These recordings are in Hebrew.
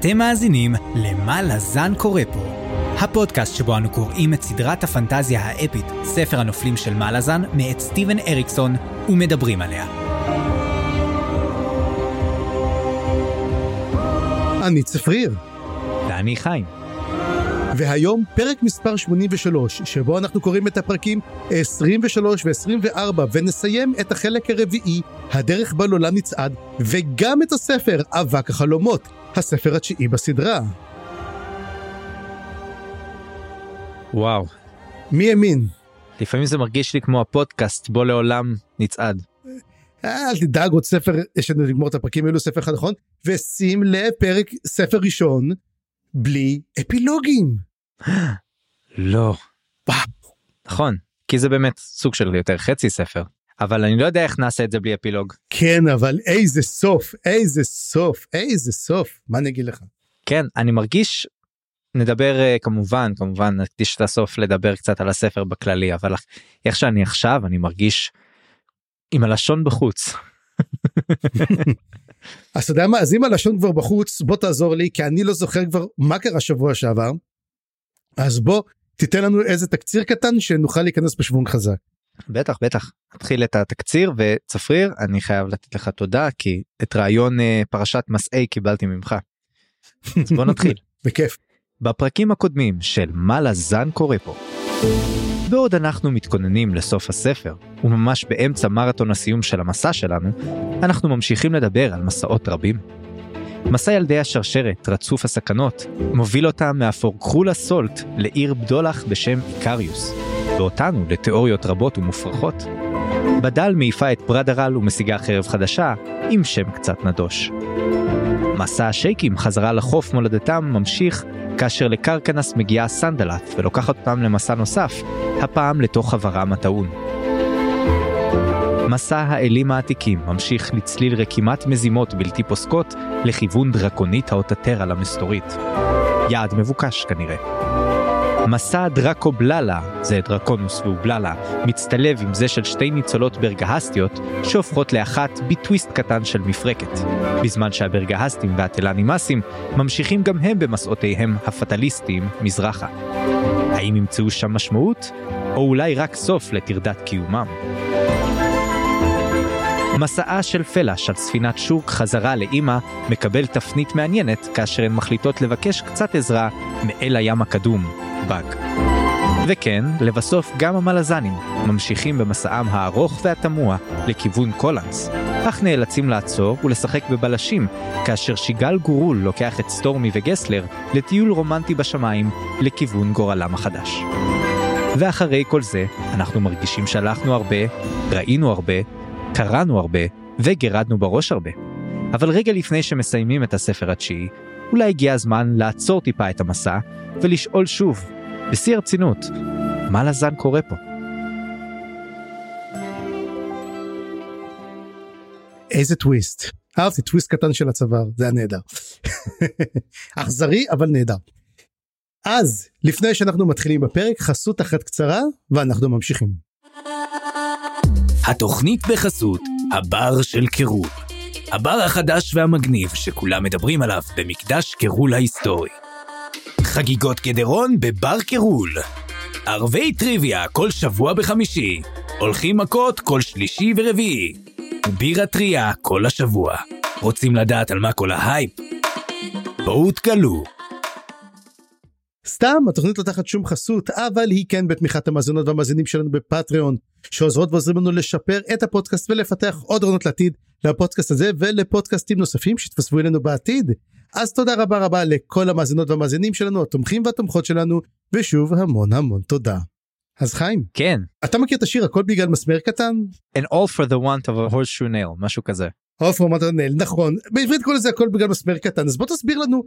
אתם מאזינים ל"מה לזן קורא פה", הפודקאסט שבו אנו קוראים את סדרת הפנטזיה האפית, ספר הנופלים של מלאזן, מאת סטיבן אריקסון, ומדברים עליה. אני צפריר, ואני חיים. והיום פרק מספר 83, שבו אנחנו קוראים את הפרקים 23 ו-24, ונסיים את החלק הרביעי, הדרך בה לעולם נצעד, וגם את הספר אבק החלומות, הספר התשיעי בסדרה. וואו, מי האמין? לפעמים זה מרגיש לי כמו הפודקאסט בו לעולם נצעד. אל תדאג עוד ספר, יש לנו לגמור את הפרקים האלו, ספר אחד נכון, ושים לב, פרק ספר ראשון, בלי אפילוגים. לא. נכון, כי זה באמת סוג של יותר חצי ספר. אבל אני לא יודע איך נעשה את זה בלי אפילוג. כן, אבל איזה סוף, איזה סוף, איזה סוף, מה אני אגיד לך? כן, אני מרגיש, נדבר אה, כמובן, כמובן נקדיש את הסוף לדבר קצת על הספר בכללי, אבל איך שאני עכשיו, אני מרגיש עם הלשון בחוץ. אז אתה יודע מה, אז אם הלשון כבר בחוץ, בוא תעזור לי, כי אני לא זוכר כבר מה קרה שבוע שעבר. אז בוא, תיתן לנו איזה תקציר קטן שנוכל להיכנס בשוונג חזק. בטח, בטח. נתחיל את התקציר, וצפריר, אני חייב לתת לך תודה, כי את רעיון אה, פרשת מסעי קיבלתי ממך. אז בוא נתחיל. בכיף. בפרקים הקודמים של מה לזן קורה פה. בעוד אנחנו מתכוננים לסוף הספר, וממש באמצע מרתון הסיום של המסע שלנו, אנחנו ממשיכים לדבר על מסעות רבים. מסע ילדי השרשרת, רצוף הסכנות, מוביל אותם מהפורקחולה סולט לעיר בדולח בשם איקריוס, ואותנו לתיאוריות רבות ומופרכות. בדל מעיפה את ברדרל ומשיגה חרב חדשה, עם שם קצת נדוש. מסע השייקים חזרה לחוף מולדתם ממשיך כאשר לקרקנס מגיעה סנדלת ולוקחת אותם למסע נוסף, הפעם לתוך עברם הטעון. מסע האלים העתיקים ממשיך לצליל רקימת מזימות בלתי פוסקות לכיוון דרקונית האוטטרה למסתורית. יעד מבוקש כנראה. מסע דרקו בללה, זה דרקונוס ואובללה, מצטלב עם זה של שתי ניצולות ברגהסטיות שהופכות לאחת בטוויסט קטן של מפרקת. בזמן שהברגהסטים והטלנימאסים ממשיכים גם הם במסעותיהם הפטליסטיים מזרחה. האם ימצאו שם משמעות? או אולי רק סוף לטרדת קיומם? מסעה של פלאש על ספינת שורק חזרה לאימא מקבל תפנית מעניינת כאשר הן מחליטות לבקש קצת עזרה מאל הים הקדום, באג. וכן, לבסוף גם המלזנים ממשיכים במסעם הארוך והתמוה לכיוון קולנס, אך נאלצים לעצור ולשחק בבלשים, כאשר שיגל גורול לוקח את סטורמי וגסלר לטיול רומנטי בשמיים לכיוון גורלם החדש. ואחרי כל זה, אנחנו מרגישים שהלכנו הרבה, ראינו הרבה, קראנו הרבה וגירדנו בראש הרבה. אבל רגע לפני שמסיימים את הספר התשיעי, אולי הגיע הזמן לעצור טיפה את המסע ולשאול שוב, בשיא הרצינות, מה לזן קורה פה? איזה טוויסט. אהבתי טוויסט קטן של הצוואר, זה היה נהדר. אכזרי אבל נהדר. אז לפני שאנחנו מתחילים בפרק חסות אחת קצרה ואנחנו ממשיכים. התוכנית בחסות הבר של קירול. הבר החדש והמגניב שכולם מדברים עליו במקדש קירול ההיסטורי. חגיגות גדרון בבר קירול. ערבי טריוויה כל שבוע בחמישי. הולכים מכות כל שלישי ורביעי. בירה טריה כל השבוע. רוצים לדעת על מה כל ההייפ? בואו תגלו. סתם התוכנית לא תחת שום חסות אבל היא כן בתמיכת המאזינות והמאזינים שלנו בפטריון שעוזרות ועוזרים לנו לשפר את הפודקאסט ולפתח עוד רעיונות לעתיד לפודקאסט הזה ולפודקאסטים נוספים שיתווספו אלינו בעתיד. אז תודה רבה רבה לכל המאזינות והמאזינים שלנו התומכים והתומכות שלנו ושוב המון המון תודה. אז חיים כן, אתה מכיר את השיר הכל בגלל מסמר קטן? and all for the want of a horseshoe nail, משהו כזה. עוף רמת הנל נכון בעברית קוראים לזה הכל בגלל מסמר קטן אז בוא תסביר לנו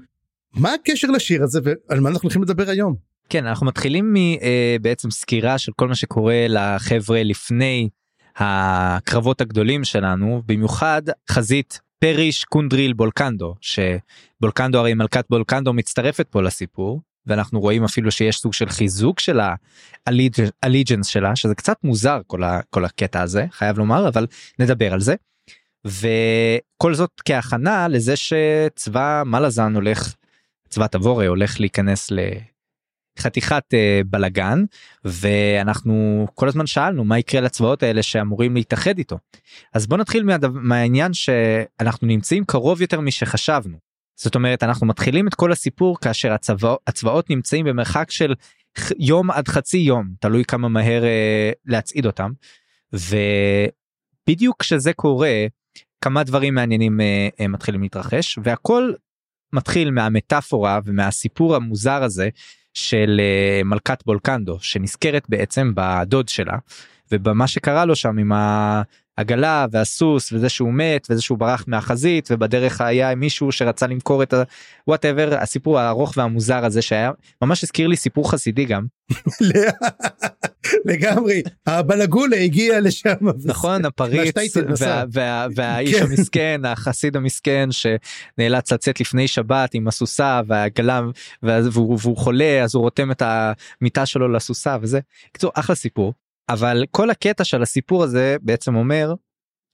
מה הקשר לשיר הזה ועל מה אנחנו הולכים לדבר היום. כן, אנחנו מתחילים מבעצם סקירה של כל מה שקורה לחבר'ה לפני הקרבות הגדולים שלנו, במיוחד חזית פריש קונדריל בולקנדו, שבולקנדו הרי מלכת בולקנדו מצטרפת פה לסיפור, ואנחנו רואים אפילו שיש סוג של חיזוק של האליג'נס שלה, שזה קצת מוזר כל, ה, כל הקטע הזה, חייב לומר, אבל נדבר על זה. וכל זאת כהכנה לזה שצבא מלאזן הולך צבא תבורי הולך להיכנס לחתיכת uh, בלגן ואנחנו כל הזמן שאלנו מה יקרה לצבאות האלה שאמורים להתאחד איתו. אז בוא נתחיל מהדו... מהעניין שאנחנו נמצאים קרוב יותר משחשבנו. זאת אומרת אנחנו מתחילים את כל הסיפור כאשר הצבא... הצבאות נמצאים במרחק של יום עד חצי יום תלוי כמה מהר uh, להצעיד אותם. ובדיוק כשזה קורה כמה דברים מעניינים uh, uh, מתחילים להתרחש והכל מתחיל מהמטאפורה ומהסיפור המוזר הזה של uh, מלכת בולקנדו שנזכרת בעצם בדוד שלה ובמה שקרה לו שם עם העגלה והסוס וזה שהוא מת וזה שהוא ברח מהחזית ובדרך היה מישהו שרצה למכור את הוואטאבר הסיפור הארוך והמוזר הזה שהיה ממש הזכיר לי סיפור חסידי גם. לגמרי הבלגולה הגיע לשם נכון הפריץ וה, והאיש כן. המסכן החסיד המסכן שנאלץ לצאת לפני שבת עם הסוסה והעגלה והוא, והוא חולה אז הוא רותם את המיטה שלו לסוסה וזה. קצור אחלה סיפור אבל כל הקטע של הסיפור הזה בעצם אומר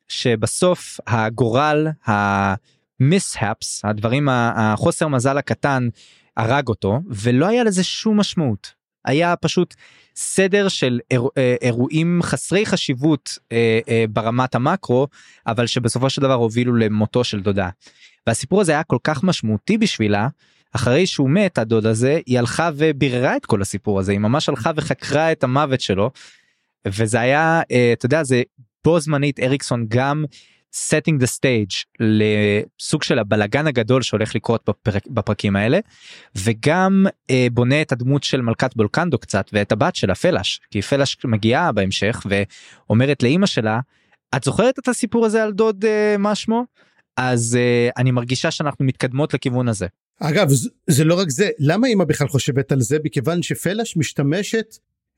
שבסוף הגורל המיסהפס הדברים החוסר מזל הקטן הרג אותו ולא היה לזה שום משמעות היה פשוט סדר של אירוע, אה, אירועים חסרי חשיבות אה, אה, ברמת המקרו אבל שבסופו של דבר הובילו למותו של דודה. והסיפור הזה היה כל כך משמעותי בשבילה אחרי שהוא מת הדוד הזה היא הלכה וביררה את כל הסיפור הזה היא ממש הלכה וחקרה את המוות שלו וזה היה אה, אתה יודע זה בו זמנית אריקסון גם setting the stage לסוג של הבלגן הגדול שהולך לקרות בפרק, בפרקים האלה וגם אה, בונה את הדמות של מלכת בולקנדו קצת ואת הבת שלה פלאש כי פלאש מגיעה בהמשך ואומרת לאימא שלה את זוכרת את הסיפור הזה על דוד אה, מה שמו אז אה, אני מרגישה שאנחנו מתקדמות לכיוון הזה. אגב זה, לא רק זה למה אמא בכלל חושבת על זה מכיוון שפלאש משתמשת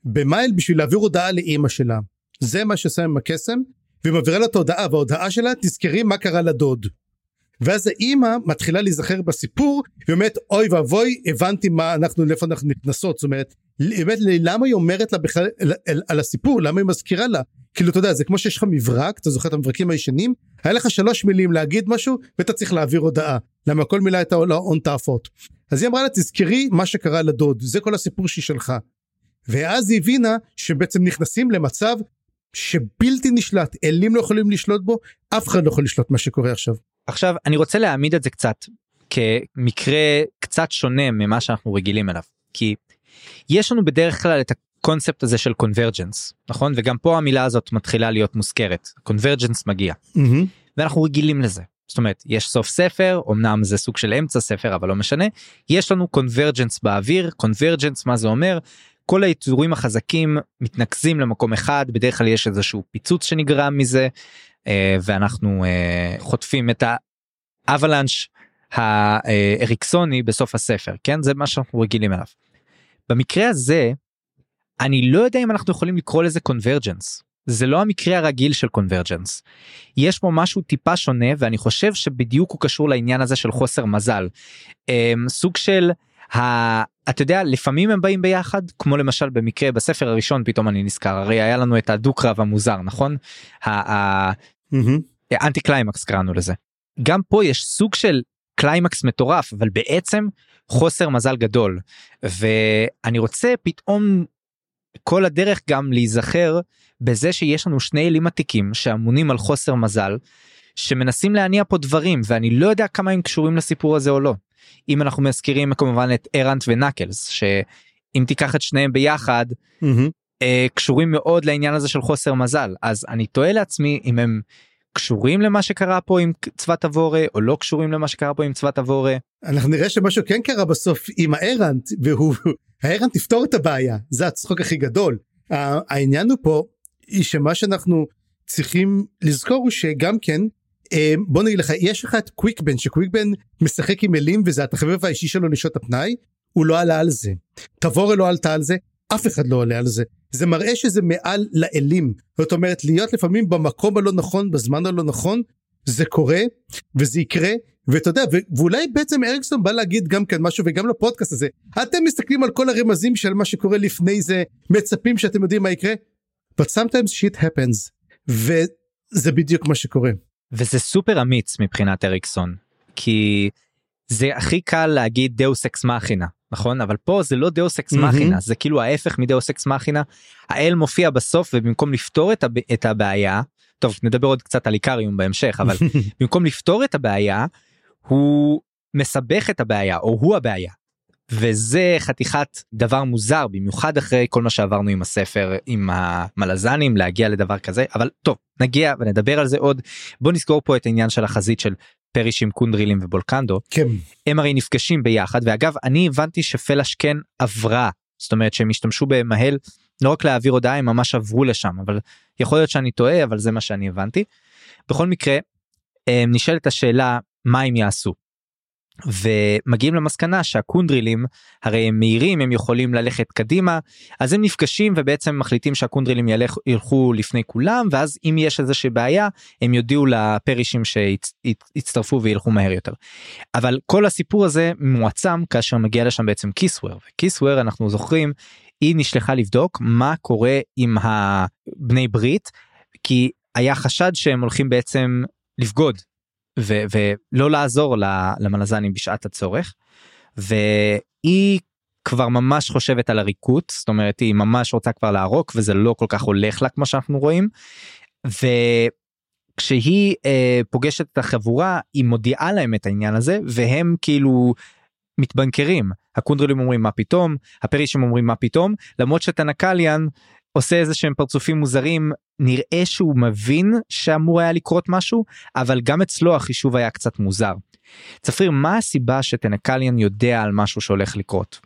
במייל בשביל להעביר הודעה לאימא שלה. זה מה שעושה עם הקסם, והיא מעבירה לה את ההודעה, וההודעה שלה תזכרי מה קרה לדוד. ואז האימא מתחילה להיזכר בסיפור, היא אומרת אוי ואבוי הבנתי מה אנחנו לאיפה אנחנו נכנסות. זאת אומרת באמת למה היא אומרת לה בכלל על, על, הסיפור? למה היא מזכירה לה? כאילו אתה יודע זה כמו שיש לך מברק אתה זוכר את המברקים הישנים? היה לך שלוש מילים להגיד משהו ואתה צריך להעביר הודעה. למה כל מילה הייתה עולה הון תאפות אז היא אמרה לה תזכרי מה שקרה לדוד. זה כל הסיפור שהיא שלחה. ואז היא הבינה שבעצם נכנסים למצב שבלתי נשלט, אלים לא יכולים לשלוט בו, אף אחד לא יכול לשלוט מה שקורה עכשיו. עכשיו אני רוצה להעמיד את זה קצת כמקרה קצת שונה ממה שאנחנו רגילים אליו. כי יש לנו בדרך כלל את הקונספט הזה של קונברג'נס נכון? וגם פה המילה הזאת מתחילה להיות מוזכרת. קונברג'נס מגיע. mm-hmm. ואנחנו רגילים לזה. זאת אומרת יש סוף ספר אמנם זה סוג של אמצע ספר אבל לא משנה. יש לנו קונברג'נס באוויר קונברג'נס מה זה אומר כל היצורים החזקים מתנקזים למקום אחד בדרך כלל יש איזשהו פיצוץ שנגרם מזה אה, ואנחנו אה, חוטפים את האבלנש האריקסוני בסוף הספר כן זה מה שאנחנו רגילים אליו. במקרה הזה אני לא יודע אם אנחנו יכולים לקרוא לזה קונברג'נס זה לא המקרה הרגיל של קונברג'נס. יש פה משהו טיפה שונה ואני חושב שבדיוק הוא קשור לעניין הזה של חוסר מזל. אה, סוג של אתה יודע לפעמים הם באים ביחד כמו למשל במקרה בספר הראשון פתאום אני נזכר הרי היה לנו את הדו קרב המוזר נכון. האנטי קליימקס קראנו לזה. גם פה יש סוג של קליימקס מטורף אבל בעצם חוסר מזל גדול ואני רוצה פתאום כל הדרך גם להיזכר בזה שיש לנו שני אלים עתיקים שאמונים על חוסר מזל שמנסים להניע פה דברים ואני לא יודע כמה הם קשורים לסיפור הזה או לא. אם אנחנו מזכירים כמובן את ארנט ונקלס שאם תיקח את שניהם ביחד mm-hmm. אה, קשורים מאוד לעניין הזה של חוסר מזל אז אני תוהה לעצמי אם הם קשורים למה שקרה פה עם צבת אבורה או לא קשורים למה שקרה פה עם צבת אבורה. אנחנו נראה שמשהו כן קרה בסוף עם הארנט והוא הארנט תפתור את הבעיה זה הצחוק הכי גדול העניין הוא פה היא שמה שאנחנו צריכים לזכור הוא שגם כן בוא נגיד לך יש לך את קוויקבן שקוויקבן משחק עם אלים וזה התחביב האישי שלו לשעות הפנאי הוא לא עלה על זה. תבורה לא עלתה על זה אף אחד לא עולה על זה. זה מראה שזה מעל לאלים. זאת אומרת להיות לפעמים במקום הלא נכון בזמן הלא נכון זה קורה וזה יקרה ואתה יודע ואולי בעצם אריקסון בא להגיד גם כן משהו וגם לפודקאסט הזה אתם מסתכלים על כל הרמזים של מה שקורה לפני זה מצפים שאתם יודעים מה יקרה? But sometimes shit happens וזה בדיוק מה שקורה. וזה סופר אמיץ מבחינת אריקסון כי זה הכי קל להגיד דאוס אקס מכינה נכון אבל פה זה לא דאוס אקס. מכינה זה כאילו ההפך מדאוס אקס מכינה האל מופיע בסוף ובמקום לפתור את, הב- את הבעיה טוב נדבר עוד קצת על איקריום בהמשך אבל במקום לפתור את הבעיה הוא מסבך את הבעיה או הוא הבעיה. וזה חתיכת דבר מוזר במיוחד אחרי כל מה שעברנו עם הספר עם המלזנים להגיע לדבר כזה אבל טוב נגיע ונדבר על זה עוד בוא נסגור פה את העניין של החזית של פרישים קונדרילים ובולקנדו כן. הם הרי נפגשים ביחד ואגב אני הבנתי שפלאש כן עברה זאת אומרת שהם השתמשו במהל לא רק להעביר הודעה הם ממש עברו לשם אבל יכול להיות שאני טועה אבל זה מה שאני הבנתי. בכל מקרה אה, נשאלת השאלה מה הם יעשו. ומגיעים למסקנה שהקונדרילים הרי הם מהירים הם יכולים ללכת קדימה אז הם נפגשים ובעצם מחליטים שהקונדרילים ילך, ילכו לפני כולם ואז אם יש איזושהי בעיה הם יודיעו לפרישים שיצטרפו וילכו מהר יותר. אבל כל הסיפור הזה מועצם כאשר מגיע לשם בעצם קיסוור וקיסוור אנחנו זוכרים היא נשלחה לבדוק מה קורה עם הבני ברית כי היה חשד שהם הולכים בעצם לבגוד ו- ולא לעזור למלזנים בשעת הצורך. והיא כבר ממש חושבת על עריקות זאת אומרת היא ממש רוצה כבר לערוק וזה לא כל כך הולך לה כמו שאנחנו רואים. וכשהיא אה, פוגשת את החבורה היא מודיעה להם את העניין הזה והם כאילו מתבנקרים. הקונדרלים אומרים מה פתאום? הפרישים אומרים מה פתאום? למרות שטנקליאן עושה איזה שהם פרצופים מוזרים נראה שהוא מבין שאמור היה לקרות משהו אבל גם אצלו החישוב היה קצת מוזר. צפריר מה הסיבה שטנקליאן יודע על משהו שהולך לקרות.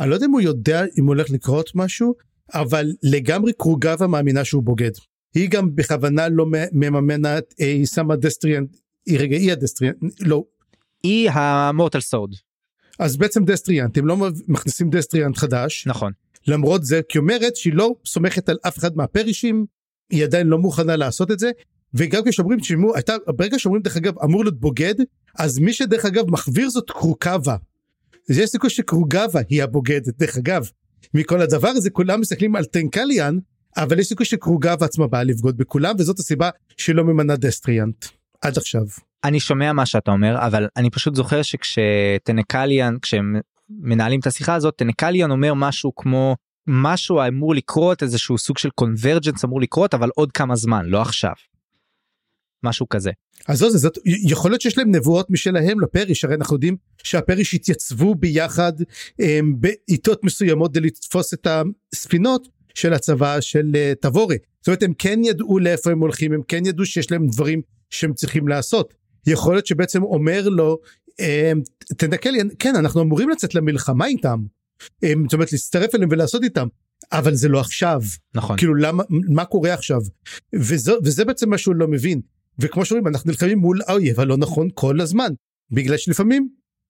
אני לא יודע אם הוא יודע אם הולך לקרות משהו, אבל לגמרי קרוגבה מאמינה שהוא בוגד. היא גם בכוונה לא ממנה, אה, היא שמה Destriant, היא רגע, היא ה Destriant, לא. היא ה Mortal Sword אז בעצם Destriant, הם לא מכניסים Destriant חדש, נכון למרות זה, כי אומרת שהיא לא סומכת על אף אחד מהפרישים, היא עדיין לא מוכנה לעשות את זה, וגם כשאומרים שאמור, הייתה, ברגע שאומרים דרך אגב אמור להיות בוגד, אז מי שדרך אגב מחוויר זאת קרוגבה. אז יש סיכוי שקרוגבה היא הבוגדת, דרך אגב. מכל הדבר הזה כולם מסתכלים על טנקליאן, אבל יש סיכוי שקרוגבה עצמה באה לבגוד בכולם, וזאת הסיבה שהיא לא ממנה Destriant. עד עכשיו. אני שומע מה שאתה אומר אבל אני פשוט זוכר שכשטנקליאן כשהם מנהלים את השיחה הזאת טנקליאן אומר משהו כמו משהו אמור לקרות איזשהו סוג של convergence אמור לקרות אבל עוד כמה זמן לא עכשיו. משהו כזה. אז זו זה, זאת, יכול להיות שיש להם נבואות משלהם לפריש, הרי אנחנו יודעים שהפריש התייצבו ביחד הם, בעיתות מסוימות כדי לתפוס את הספינות של הצבא של תבורי. זאת אומרת הם כן ידעו לאיפה הם הולכים, הם כן ידעו שיש להם דברים שהם צריכים לעשות. יכול להיות שבעצם אומר לו, תנקל, כן אנחנו אמורים לצאת למלחמה איתם. Um, זאת אומרת להצטרף אליהם ולעשות איתם. אבל זה לא עכשיו, נכון. כאילו למה, מה קורה עכשיו? וזו, וזה בעצם מה שהוא לא מבין. וכמו שאומרים אנחנו נלחמים מול האויב הלא נכון כל הזמן בגלל שלפעמים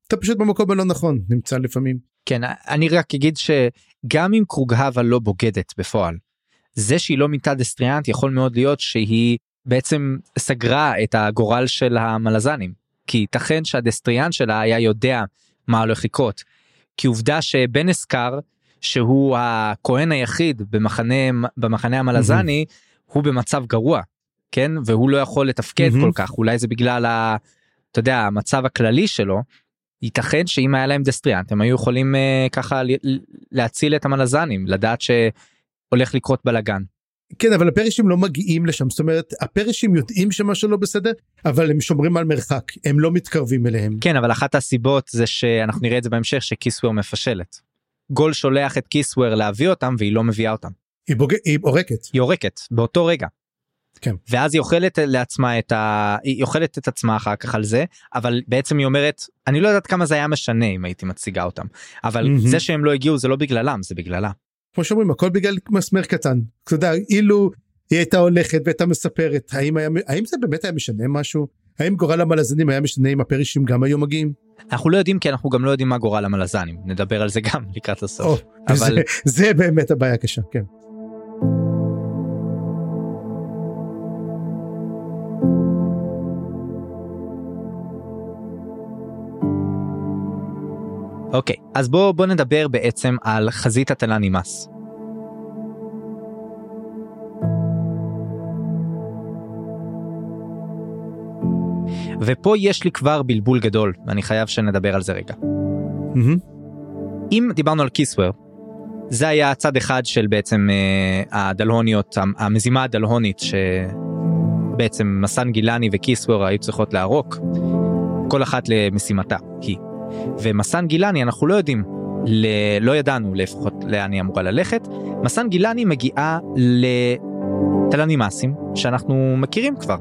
אתה פשוט במקום הלא נכון נמצא לפעמים. כן אני רק אגיד שגם אם קרוגהבה לא בוגדת בפועל זה שהיא לא מינתה דסטריאנט יכול מאוד להיות שהיא בעצם סגרה את הגורל של המלזנים כי ייתכן שהדסטריאנט שלה היה יודע מה הולך לקרות. כי עובדה שבן אסקר שהוא הכהן היחיד במחנה במחנה המלזני הוא במצב גרוע כן והוא לא יכול לתפקד מהמם. כל כך אולי זה בגלל ה... אתה יודע המצב הכללי שלו. ייתכן שאם היה להם דסטריאנט הם היו יכולים uh, ככה להציל את המלזנים לדעת שהולך לקרות בלאגן. כן אבל הפרישים לא מגיעים לשם זאת אומרת הפרישים יודעים שמשהו לא בסדר אבל הם שומרים על מרחק הם לא מתקרבים אליהם. כן אבל אחת הסיבות זה שאנחנו נראה את זה בהמשך שקיסוור מפשלת. גול שולח את קיסוור להביא אותם והיא לא מביאה אותם. היא, בוג... היא עורקת. היא עורקת באותו רגע. כן. ואז היא אוכלת לעצמה את ה... היא אוכלת את עצמה אחר כך על זה אבל בעצם היא אומרת אני לא יודעת כמה זה היה משנה אם הייתי מציגה אותם אבל מהמם. זה שהם לא הגיעו זה לא בגללם זה בגללה. כמו שאומרים הכל בגלל מסמר קטן. אתה יודע אילו היא הייתה הולכת והייתה מספרת האם היה האם זה באמת היה משנה משהו האם גורל המלזנים היה משנה אם הפרישים גם היו מגיעים. אנחנו לא יודעים כי אנחנו גם לא יודעים מה גורל המלזנים נדבר על זה גם לקראת הסוף. או, אבל- זה, זה באמת הבעיה הקשה כן. אוקיי אז בוא בוא נדבר בעצם על חזית התלנימאס. ופה יש לי כבר בלבול גדול, ואני חייב שנדבר על זה רגע. מהמם. אם דיברנו על קיסוור, זה היה צד אחד של בעצם אה, הדלהוניות, המ- המזימה הדלהונית שבעצם מסן גילני וקיסוור היו צריכות לערוק, כל אחת למשימתה היא. ומסן גילני אנחנו לא יודעים, ל... לא ידענו לפחות לאן היא אמורה ללכת, מסן גילני מגיעה לתלנימאסים שאנחנו מכירים כבר.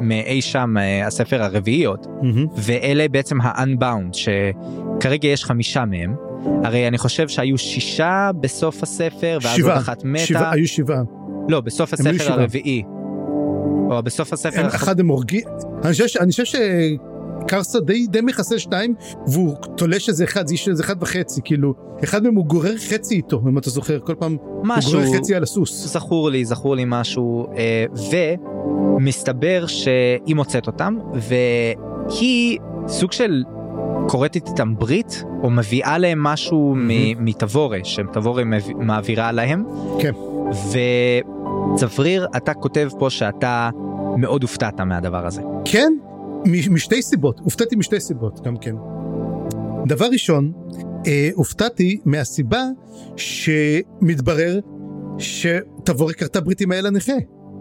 מאי שם אה, הספר הרביעי עוד. מהמם. ואלה בעצם ה-unbound שכרגע יש חמישה מהם. הרי אני חושב שהיו שישה בסוף הספר ואז עוד. אחת מתה. שבעה, היו שבעה. לא, בסוף הספר. הרביעי. או בסוף הספר הם אחד הם הורגים, אני חושב אני חושב שקרסה די די מחסל שניים והוא תולש איזה אחד, זה איש איזה אחד וחצי, כאילו, אחד מהם הוא גורר חצי איתו, אם אתה זוכר, כל פעם הוא משהו. גורר חצי על הסוס. זכור לי, זכור לי משהו, אה, ומסתבר שהיא מוצאת אותם, והיא סוג של כורתת איתם ברית, או מביאה להם משהו מ- מתבורה, שתבורה מעבירה להם. כן. וצבריר, אתה כותב פה שאתה מאוד הופתעת מהדבר הזה. כן, משתי סיבות, הופתעתי משתי סיבות גם כן. דבר ראשון, אה, הופתעתי מהסיבה שמתברר שתבורי כרתה ברית עם האל הנכה,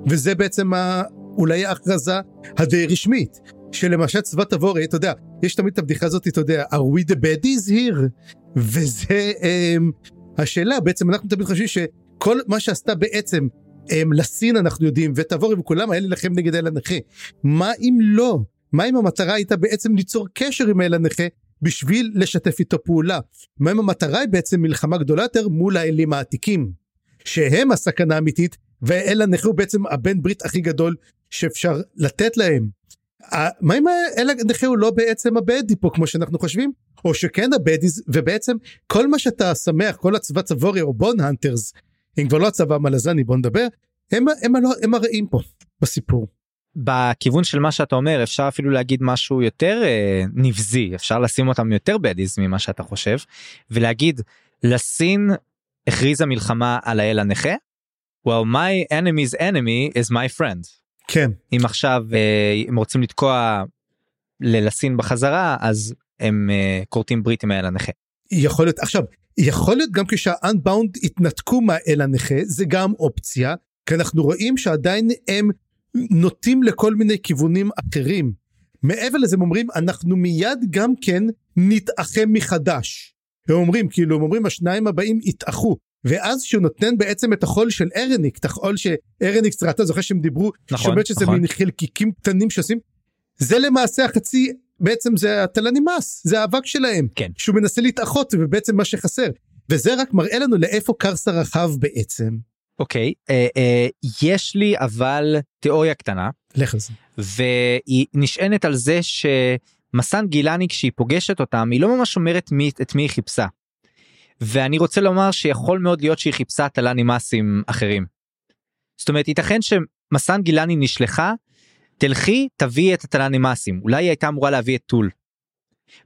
וזה בעצם ה... אולי ההכרזה הדי רשמית, שלמשל צבא תבורי, אתה יודע, יש תמיד את הבדיחה הזאת, אתה יודע, are we the baddies here? וזה אה, השאלה, בעצם אנחנו תמיד חושבים שכל מה שעשתה בעצם הם, לסין אנחנו יודעים, ותבורי וכולם היה להילחם נגד האל הנכה. מה אם לא? מה אם המטרה הייתה בעצם ליצור קשר עם האל הנכה בשביל לשתף איתו פעולה? מה אם המטרה היא בעצם מלחמה גדולה יותר מול האלים העתיקים? שהם הסכנה האמיתית, והאל הנכה הוא בעצם הבן ברית הכי גדול שאפשר לתת להם. מה אם האל הנכה הוא לא בעצם הבדי פה כמו שאנחנו חושבים? או שכן הבדיז, ובעצם כל מה שאתה שמח, כל הצבא צבורי או בון הנטרס, הם כבר לא הצבא המלזני, בוא נדבר, הם, הם, הם, הם הרעים פה בסיפור. בכיוון של מה שאתה אומר אפשר אפילו להגיד משהו יותר אה, נבזי אפשר לשים אותם יותר בדיז ממה שאתה חושב ולהגיד לסין הכריזה מלחמה על האל הנכה. well my enemy's enemy is my friend כן. אם עכשיו אה, הם רוצים לתקוע ללסין בחזרה אז הם אה, כורתים ברית עם האל הנכה. יכול להיות, עכשיו, יכול להיות גם כשהאנבאונד התנתקו מהאל הנכה, זה גם אופציה, כי אנחנו רואים שעדיין הם נוטים לכל מיני כיוונים אחרים. מעבר לזה הם אומרים, אנחנו מיד גם כן נתאחם מחדש. הם אומרים, כאילו, הם אומרים, השניים הבאים יתאחו. ואז שהוא נותן בעצם את החול של ארניק, את החול שארניקס ראתה, זוכר שהם דיברו, נכון, שאומרת שזה נכון. מין חלקיקים קטנים שעושים, זה למעשה החצי, בעצם זה התלנימאס, זה האבק שלהם. כן. שהוא מנסה להתאחות ובעצם מה שחסר. וזה רק מראה לנו לאיפה קרסה רחב בעצם. אוקיי אה, אה, יש לי אבל תיאוריה קטנה לך על זה. והיא נשענת על זה שמסן גילני כשהיא פוגשת אותם היא לא ממש אומרת מי, את מי היא חיפשה. ואני רוצה לומר שיכול מאוד להיות שהיא חיפשה טלנימאסים אחרים. זאת אומרת ייתכן שמסן גילני נשלחה תלכי תביאי את הטלנימאסים אולי היא הייתה אמורה להביא את טול.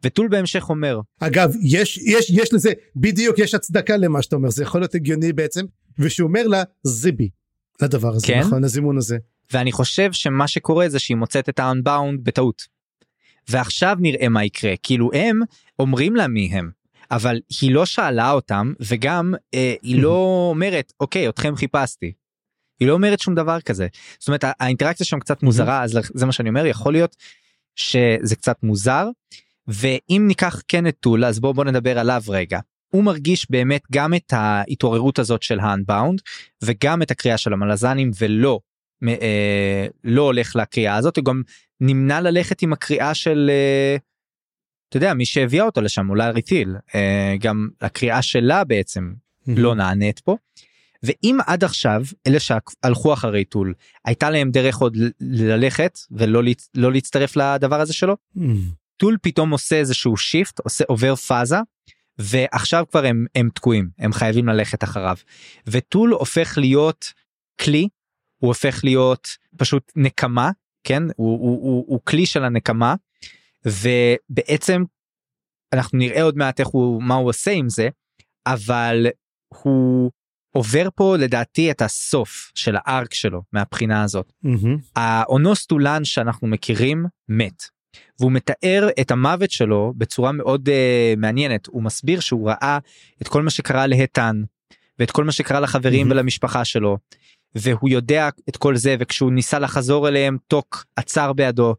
וטול בהמשך אומר אגב, יש, יש, יש לזה, בדיוק יש הצדקה למה שאתה אומר, זה יכול להיות הגיוני בעצם, ושהוא אומר לה, זיבי, לדבר הזה, כן? נכון, לזימון הזה. ואני חושב שמה שקורה זה שהיא מוצאת את ה-unbound בטעות. ועכשיו נראה מה יקרה כאילו הם אומרים לה מי הם אבל היא לא שאלה אותם וגם אה, היא לא אומרת אוקיי אתכם חיפשתי. היא לא אומרת שום דבר כזה זאת אומרת הא- האינטראקציה שם קצת מוזרה אז זה מה שאני אומר יכול להיות שזה קצת מוזר ואם ניקח כן את טול אז בואו בוא נדבר עליו רגע. הוא מרגיש באמת גם את ההתעוררות הזאת של האנבאונד וגם את הקריאה של המלזנים ולא אה, לא הולך לקריאה הזאת הוא גם נמנע ללכת עם הקריאה של אה, אתה יודע מי שהביאה אותו לשם אולי ריתיל אה, גם הקריאה שלה בעצם לא נענית פה. ואם עד עכשיו אלה שהלכו אחרי טול הייתה להם דרך עוד ללכת ולא לא להצטרף לדבר הזה שלו? טול פתאום עושה איזשהו shift עושה עובר פאזה ועכשיו כבר הם הם תקועים הם חייבים ללכת אחריו וטול הופך להיות כלי הוא הופך להיות פשוט נקמה כן הוא, הוא, הוא, הוא כלי של הנקמה ובעצם אנחנו נראה עוד מעט איך הוא מה הוא עושה עם זה אבל הוא עובר פה לדעתי את הסוף של הארק שלו מהבחינה הזאת. מהמם. האונוסטולן שאנחנו מכירים מת. והוא מתאר את המוות שלו בצורה מאוד uh, מעניינת הוא מסביר שהוא ראה את כל מה שקרה להיתן ואת כל מה שקרה לחברים Mhm. ולמשפחה שלו והוא יודע את כל זה וכשהוא ניסה לחזור אליהם טוק עצר בידו.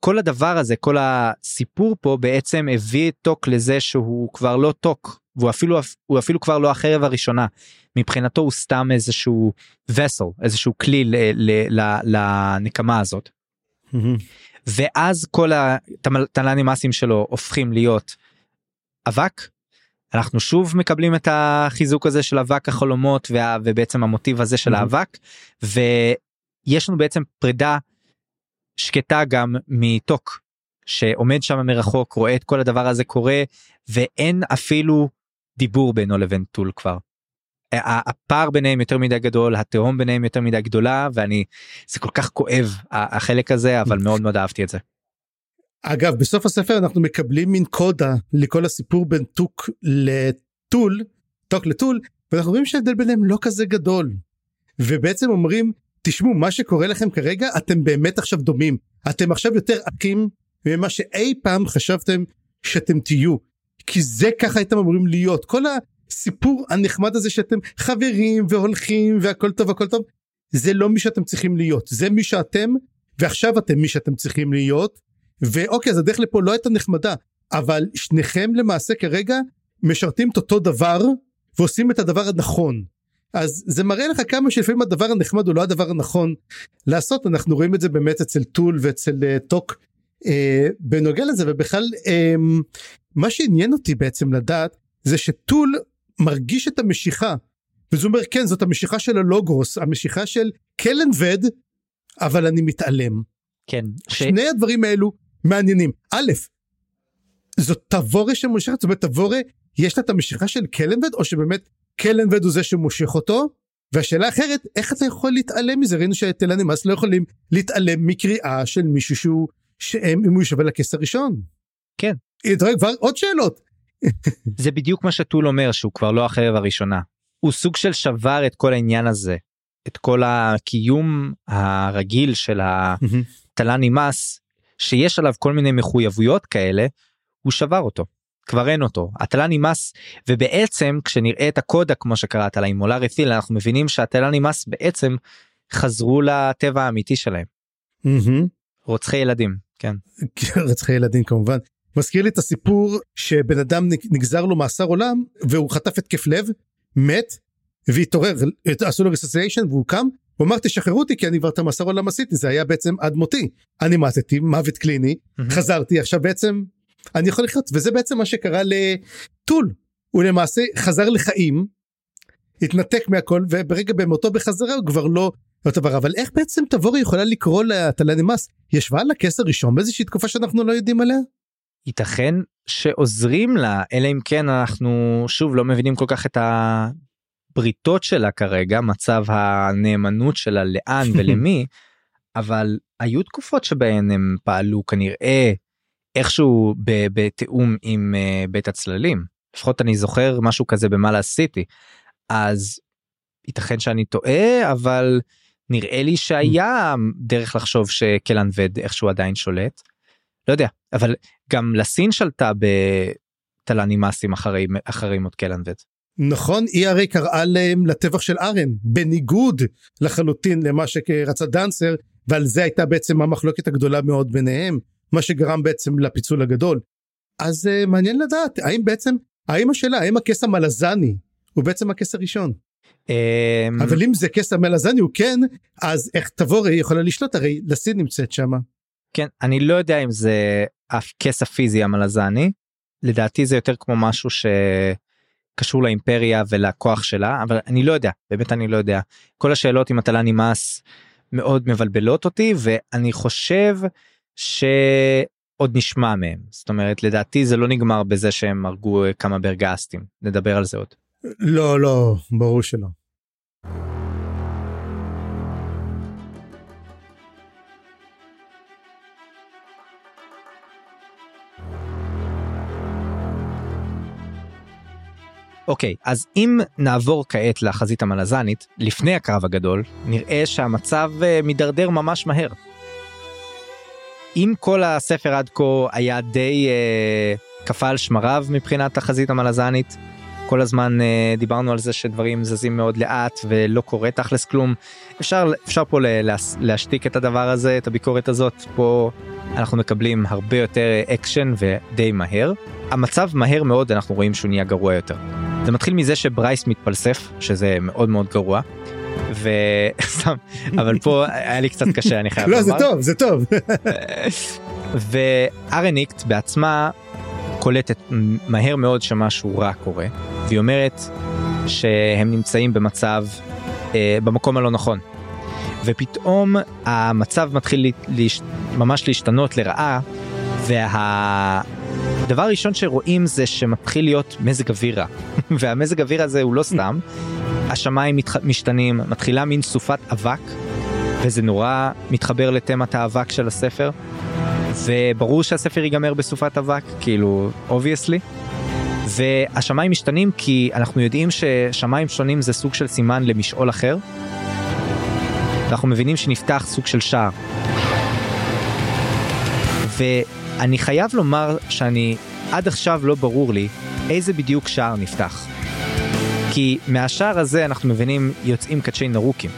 כל הדבר הזה כל הסיפור פה בעצם הביא את טוק לזה שהוא כבר לא טוק והוא אפילו הוא אפילו כבר לא החרב הראשונה מבחינתו הוא סתם איזשהו vessel איזשהו כלי ל, ל, ל, לנקמה הזאת. מהמם. ואז כל הטלנימאסים שלו הופכים להיות אבק. אנחנו שוב מקבלים את החיזוק הזה של אבק החלומות וה, ובעצם המוטיב הזה של Mhm. האבק ויש לנו בעצם פרידה שקטה גם מטוק שעומד שם מרחוק רואה את כל הדבר הזה קורה ואין אפילו דיבור בינו לבין טול כבר. ה- הפער ביניהם יותר מדי גדול התהום ביניהם יותר מדי גדולה ואני זה כל כך כואב ה- החלק הזה אבל מאוד מאוד אהבתי את זה. אגב בסוף הספר אנחנו מקבלים מין קודה לכל הסיפור בין טוק לטול טוק לטול ואנחנו רואים שההבדל ביניהם לא כזה גדול. ובעצם אומרים תשמעו מה שקורה לכם כרגע אתם באמת עכשיו דומים אתם עכשיו יותר אחים ממה שאי פעם חשבתם שאתם תהיו כי זה ככה הייתם אמורים להיות כל הסיפור הנחמד הזה שאתם חברים והולכים והכל טוב הכל טוב זה לא מי שאתם צריכים להיות זה מי שאתם ועכשיו אתם מי שאתם צריכים להיות. ואוקיי אז הדרך לפה לא הייתה נחמדה אבל שניכם למעשה כרגע משרתים את אותו דבר ועושים את הדבר הנכון. אז זה מראה לך כמה שלפעמים הדבר הנחמד הוא לא הדבר הנכון לעשות. אנחנו רואים את זה באמת אצל טול ואצל uh, טוק uh, בנוגע לזה ובכלל um, מה שעניין אותי בעצם לדעת זה שטול מרגיש את המשיכה וזה אומר כן זאת המשיכה של הלוגרוס המשיכה של קלנבד אבל אני מתעלם כן. ש... שני הדברים האלו מעניינים א' זאת תבורה שמושכת זאת אומרת תבורה יש לה את המשיכה של קלנבד או שבאמת קלנבד הוא זה שמושך אותו והשאלה האחרת איך אתה יכול להתעלם מזה ראינו שהתלנימאס לא יכולים להתעלם מקריאה של מישהו שהוא שהם אם הוא ישווה לכס הראשון. כן. אתה רואה, כבר עוד שאלות. זה בדיוק מה שטול אומר שהוא כבר לא החרב הראשונה. הוא סוג של שבר את כל העניין הזה. את כל הקיום הרגיל של התלן נמאס שיש עליו כל מיני מחויבויות כאלה הוא שבר אותו. כבר אין אותו התלן נמאס ובעצם כשנראה את הקודה כמו שקראת לה עם מולר אתיל אנחנו מבינים שהתלן נמאס בעצם חזרו לטבע האמיתי שלהם רוצחי ילדים כן רצחי ילדים כמובן. מזכיר לי את הסיפור שבן אדם נגזר לו מאסר עולם והוא חטף התקף לב מת והתעורר עשו לו ריסוסיישן והוא קם הוא אמר תשחררו אותי כי אני כבר את המאסר עולם עשיתי. זה היה בעצם עד מותי. אני מתתי מוות קליני חזרתי עכשיו בעצם אני יכול לחיות. וזה בעצם מה שקרה לטול. הוא למעשה חזר לחיים התנתק מהכל וברגע במותו בחזרה הוא כבר לא אותו דבר אבל איך בעצם תבורי יכולה לקרוא לתלנמאס ישבה על הכס הראשון באיזושהי תקופה שאנחנו לא יודעים עליה. ייתכן שעוזרים לה אלא אם כן אנחנו שוב לא מבינים כל כך את הבריתות שלה כרגע מצב הנאמנות שלה לאן ולמי אבל היו תקופות שבהן הם פעלו כנראה איכשהו בתיאום עם uh, בית הצללים לפחות אני זוכר משהו כזה במעלה סיטי אז ייתכן שאני טועה אבל נראה לי שהיה דרך לחשוב שקלנבד איכשהו עדיין שולט. לא יודע אבל גם לסין שלטה בתלנימאסים אחרי אחרי מות קלנבד. נכון היא הרי קראה להם לטבח של ארם בניגוד לחלוטין למה שרצה דנסר ועל זה הייתה בעצם המחלוקת הגדולה מאוד ביניהם מה שגרם בעצם לפיצול הגדול. אז uh, מעניין לדעת האם בעצם האם השאלה האם הכס המלזני הוא בעצם הכס הראשון. אבל אם זה כס המלזני הוא כן אז איך תבורי יכולה לשלוט הרי לסין נמצאת שמה. כן אני לא יודע אם זה הכס הפיזי המלזני לדעתי זה יותר כמו משהו שקשור לאימפריה ולכוח שלה אבל אני לא יודע באמת אני לא יודע כל השאלות עם הטלה נמאס מאוד מבלבלות אותי ואני חושב שעוד נשמע מהם זאת אומרת לדעתי זה לא נגמר בזה שהם הרגו כמה ברגסטים נדבר על זה עוד. לא לא ברור שלא. אוקיי, אז אם נעבור כעת לחזית המלזנית, לפני הקרב הגדול, נראה שהמצב אה, מידרדר ממש מהר. אם כל הספר עד כה היה די אה, קפא על שמריו מבחינת החזית המלזנית, כל הזמן אה, דיברנו על זה שדברים זזים מאוד לאט ולא קורה תכלס כלום. אפשר, אפשר פה להס, להשתיק את הדבר הזה, את הביקורת הזאת, פה אנחנו מקבלים הרבה יותר אקשן ודי מהר. המצב מהר מאוד אנחנו רואים שהוא נהיה גרוע יותר. זה מתחיל מזה שברייס מתפלסף, שזה מאוד מאוד גרוע. וסתם, אבל פה היה לי קצת קשה אני חייב לומר. לא זה טוב זה טוב. וארניקט בעצמה קולטת מהר מאוד שמשהו רע קורה והיא אומרת שהם נמצאים במצב אה, במקום הלא נכון. ופתאום המצב מתחיל להש... ממש להשתנות לרעה והדבר הראשון שרואים זה שמתחיל להיות מזג אוויר רע והמזג אוויר הזה הוא לא סתם השמיים מת... משתנים מתחילה מין סופת אבק וזה נורא מתחבר לתמת האבק של הספר וברור שהספר ייגמר בסופת אבק כאילו obviously. והשמיים משתנים כי אנחנו יודעים ששמיים שונים זה סוג של סימן למשעול אחר. אנחנו מבינים שנפתח סוג של שער. ואני חייב לומר שאני עד עכשיו לא ברור לי איזה בדיוק שער נפתח. כי מהשער הזה אנחנו מבינים יוצאים קדשי נרוקים.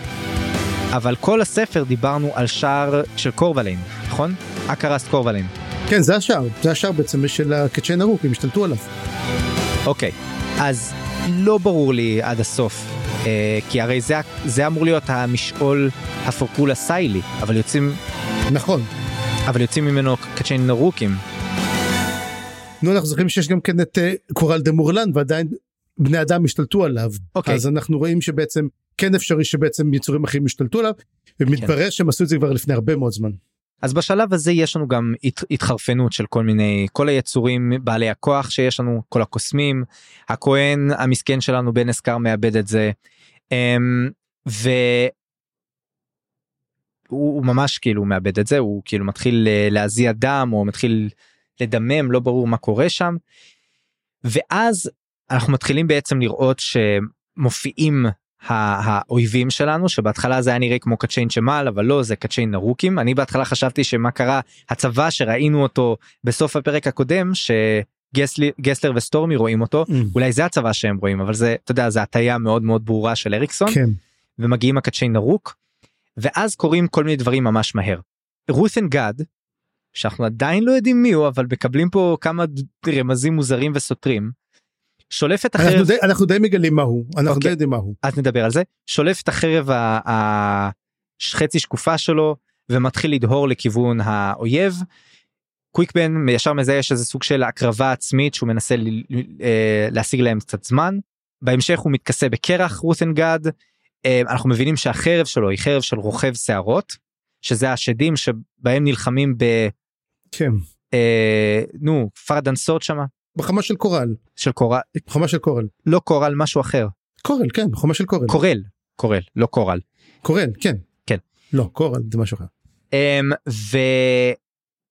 אבל כל הספר דיברנו על שער של קורבליין, נכון? אקרסט קורבליין. כן זה השער, זה השער בעצם של הקדשי נרוקים, השתלטו עליו. אוקיי, אז לא ברור לי עד הסוף, אה, כי הרי זה, זה אמור להיות המשעול הפורקול הסיילי, אבל יוצאים... נכון. אבל יוצאים ממנו קדשי נרוקים. נו אנחנו זוכרים שיש גם כן את uh, קורל דה מורלן ועדיין בני אדם השתלטו עליו. אוקיי. אז אנחנו רואים שבעצם כן אפשרי שבעצם יצורים אחרים השתלטו עליו ומתברר כן. שהם עשו את זה כבר לפני הרבה מאוד זמן. אז בשלב הזה יש לנו גם הת, התחרפנות של כל מיני כל היצורים בעלי הכוח שיש לנו כל הקוסמים הכהן המסכן שלנו בן אסקר מאבד את זה. Um, והוא ממש כאילו מאבד את זה הוא כאילו מתחיל אה, להזיע דם או מתחיל לדמם לא ברור מה קורה שם. ואז אנחנו מתחילים בעצם לראות שמופיעים האויבים שלנו שבהתחלה זה היה נראה כמו קצ'יין שמל אבל לא זה קצ'יין נרוקים אני בהתחלה חשבתי שמה קרה הצבא שראינו אותו בסוף הפרק הקודם שגסלר וסטורמי רואים אותו mm. אולי זה הצבא שהם רואים אבל זה אתה יודע זה הטיה מאוד מאוד ברורה של אריקסון כן. ומגיעים הקצ'יין נרוק ואז קורים כל מיני דברים ממש מהר. רות'ן גד שאנחנו עדיין לא יודעים מי הוא אבל מקבלים פה כמה רמזים מוזרים וסותרים שולף את החרב אנחנו די, אנחנו די מגלים מה הוא אנחנו okay. אוקיי. די יודעים מה הוא אז נדבר על זה שולף את החרב החצי שקופה שלו ומתחיל לדהור לכיוון האויב. קוויקבן ישר מזהה שזה סוג של הקרבה עצמית שהוא מנסה אה, להשיג להם קצת זמן. בהמשך הוא מתכסה בקרח רות'נגד אנחנו מבינים שהחרב שלו היא חרב של רוכב שערות שזה השדים שבהם נלחמים ב... כן. אה, נו פרדנסות שמה בחמה של קורל. של קורל. בחמה של קורל. לא קורל משהו אחר. קורל כן בחמה של קורל. קורל. קורל לא קורל. קורל כן. כן. לא קורל זה משהו אחר. Um,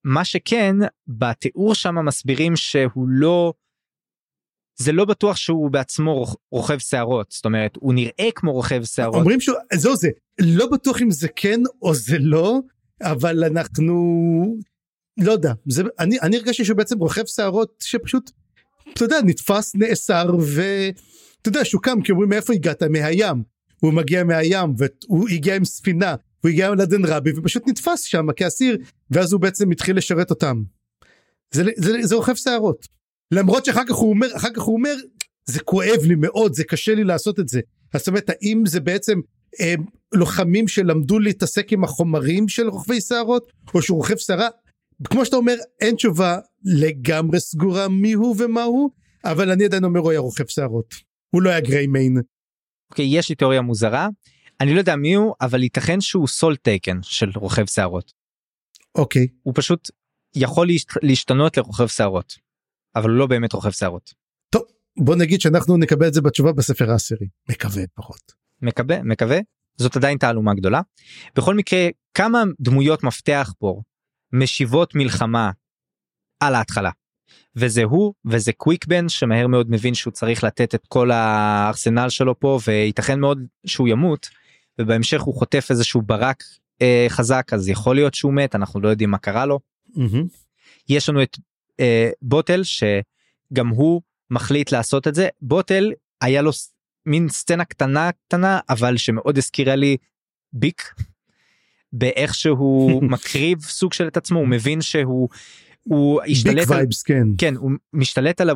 ומה שכן בתיאור שם מסבירים שהוא לא זה לא בטוח שהוא בעצמו רוכב שערות זאת אומרת הוא נראה כמו רוכב שערות. אומרים שהוא זהו זה לא בטוח אם זה כן או זה לא אבל אנחנו לא יודע, זה, אני, אני הרגשתי שהוא בעצם רוכב שערות שפשוט, אתה יודע, נתפס, נאסר, ואתה יודע, שהוא קם, כי אומרים מאיפה הגעת? מהים. הוא מגיע מהים, והוא הגיע עם ספינה, הוא הגיע עם לדן רבי, ופשוט נתפס שם כאסיר, ואז הוא בעצם התחיל לשרת אותם. זה, זה, זה, רוכב שערות. למרות שאחר כך הוא אומר, אחר כך הוא אומר, זה כואב לי מאוד, זה קשה לי לעשות את זה. אז זאת אומרת, האם זה בעצם אה, לוחמים שלמדו להתעסק עם החומרים של רוכבי שערות, או שהוא רוכב שערה? כמו שאתה אומר אין תשובה לגמרי סגורה מי הוא ומה הוא אבל אני עדיין אומר הוא היה רוכב שערות הוא לא היה גריי מיין. אוקיי okay, יש לי תיאוריה מוזרה אני לא יודע מי הוא אבל ייתכן שהוא סול טייקן של רוכב שערות. אוקיי. Okay. הוא פשוט יכול להשת... להשתנות לרוכב שערות אבל הוא לא באמת רוכב שערות. טוב בוא נגיד שאנחנו נקבל את זה בתשובה בספר העשירי מקווה פחות. מקווה מקווה זאת עדיין תעלומה גדולה. בכל מקרה כמה דמויות מפתח פה משיבות מלחמה על ההתחלה. וזה הוא וזה קוויקבן שמהר מאוד מבין שהוא צריך לתת את כל הארסנל שלו פה וייתכן מאוד שהוא ימות ובהמשך הוא חוטף איזשהו ברק אה, חזק אז יכול להיות שהוא מת אנחנו לא יודעים מה קרה לו. מהמם. יש לנו את אה, בוטל שגם הוא מחליט לעשות את זה. בוטל היה לו מין סצנה קטנה קטנה אבל שמאוד הזכירה לי ביק באיך שהוא מקריב סוג של את עצמו הוא מבין שהוא הוא ביק השתלט על, וייבס כן. כן הוא משתלט על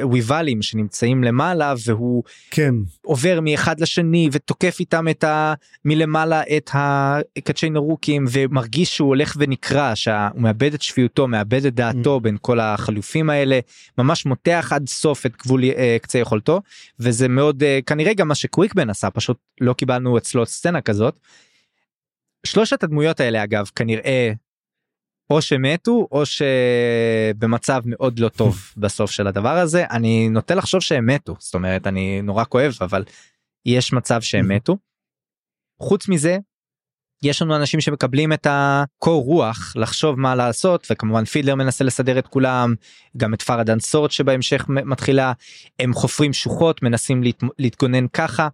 הוויבלים שנמצאים למעלה והוא כן. עובר מאחד לשני ותוקף איתם את ה... מלמעלה את הקדשי נרוקים ומרגיש שהוא הולך ונקרע שהוא מאבד את שפיותו מאבד את דעתו בין כל החלופים האלה ממש מותח עד סוף את גבול אה, קצה יכולתו וזה מאוד אה, כנראה גם מה שקוויקבן עשה פשוט לא קיבלנו אצלו סצנה כזאת. שלושת הדמויות האלה אגב כנראה או שמתו או שבמצב מאוד לא טוב בסוף של הדבר הזה אני נוטה לחשוב שהם מתו זאת אומרת אני נורא כואב אבל יש מצב שהם מתו. חוץ מזה יש לנו אנשים שמקבלים את הקור רוח לחשוב מה לעשות וכמובן פידלר מנסה לסדר את כולם גם את פרדן סורט שבהמשך מתחילה הם חופרים שוחות מנסים להת, להתגונן ככה.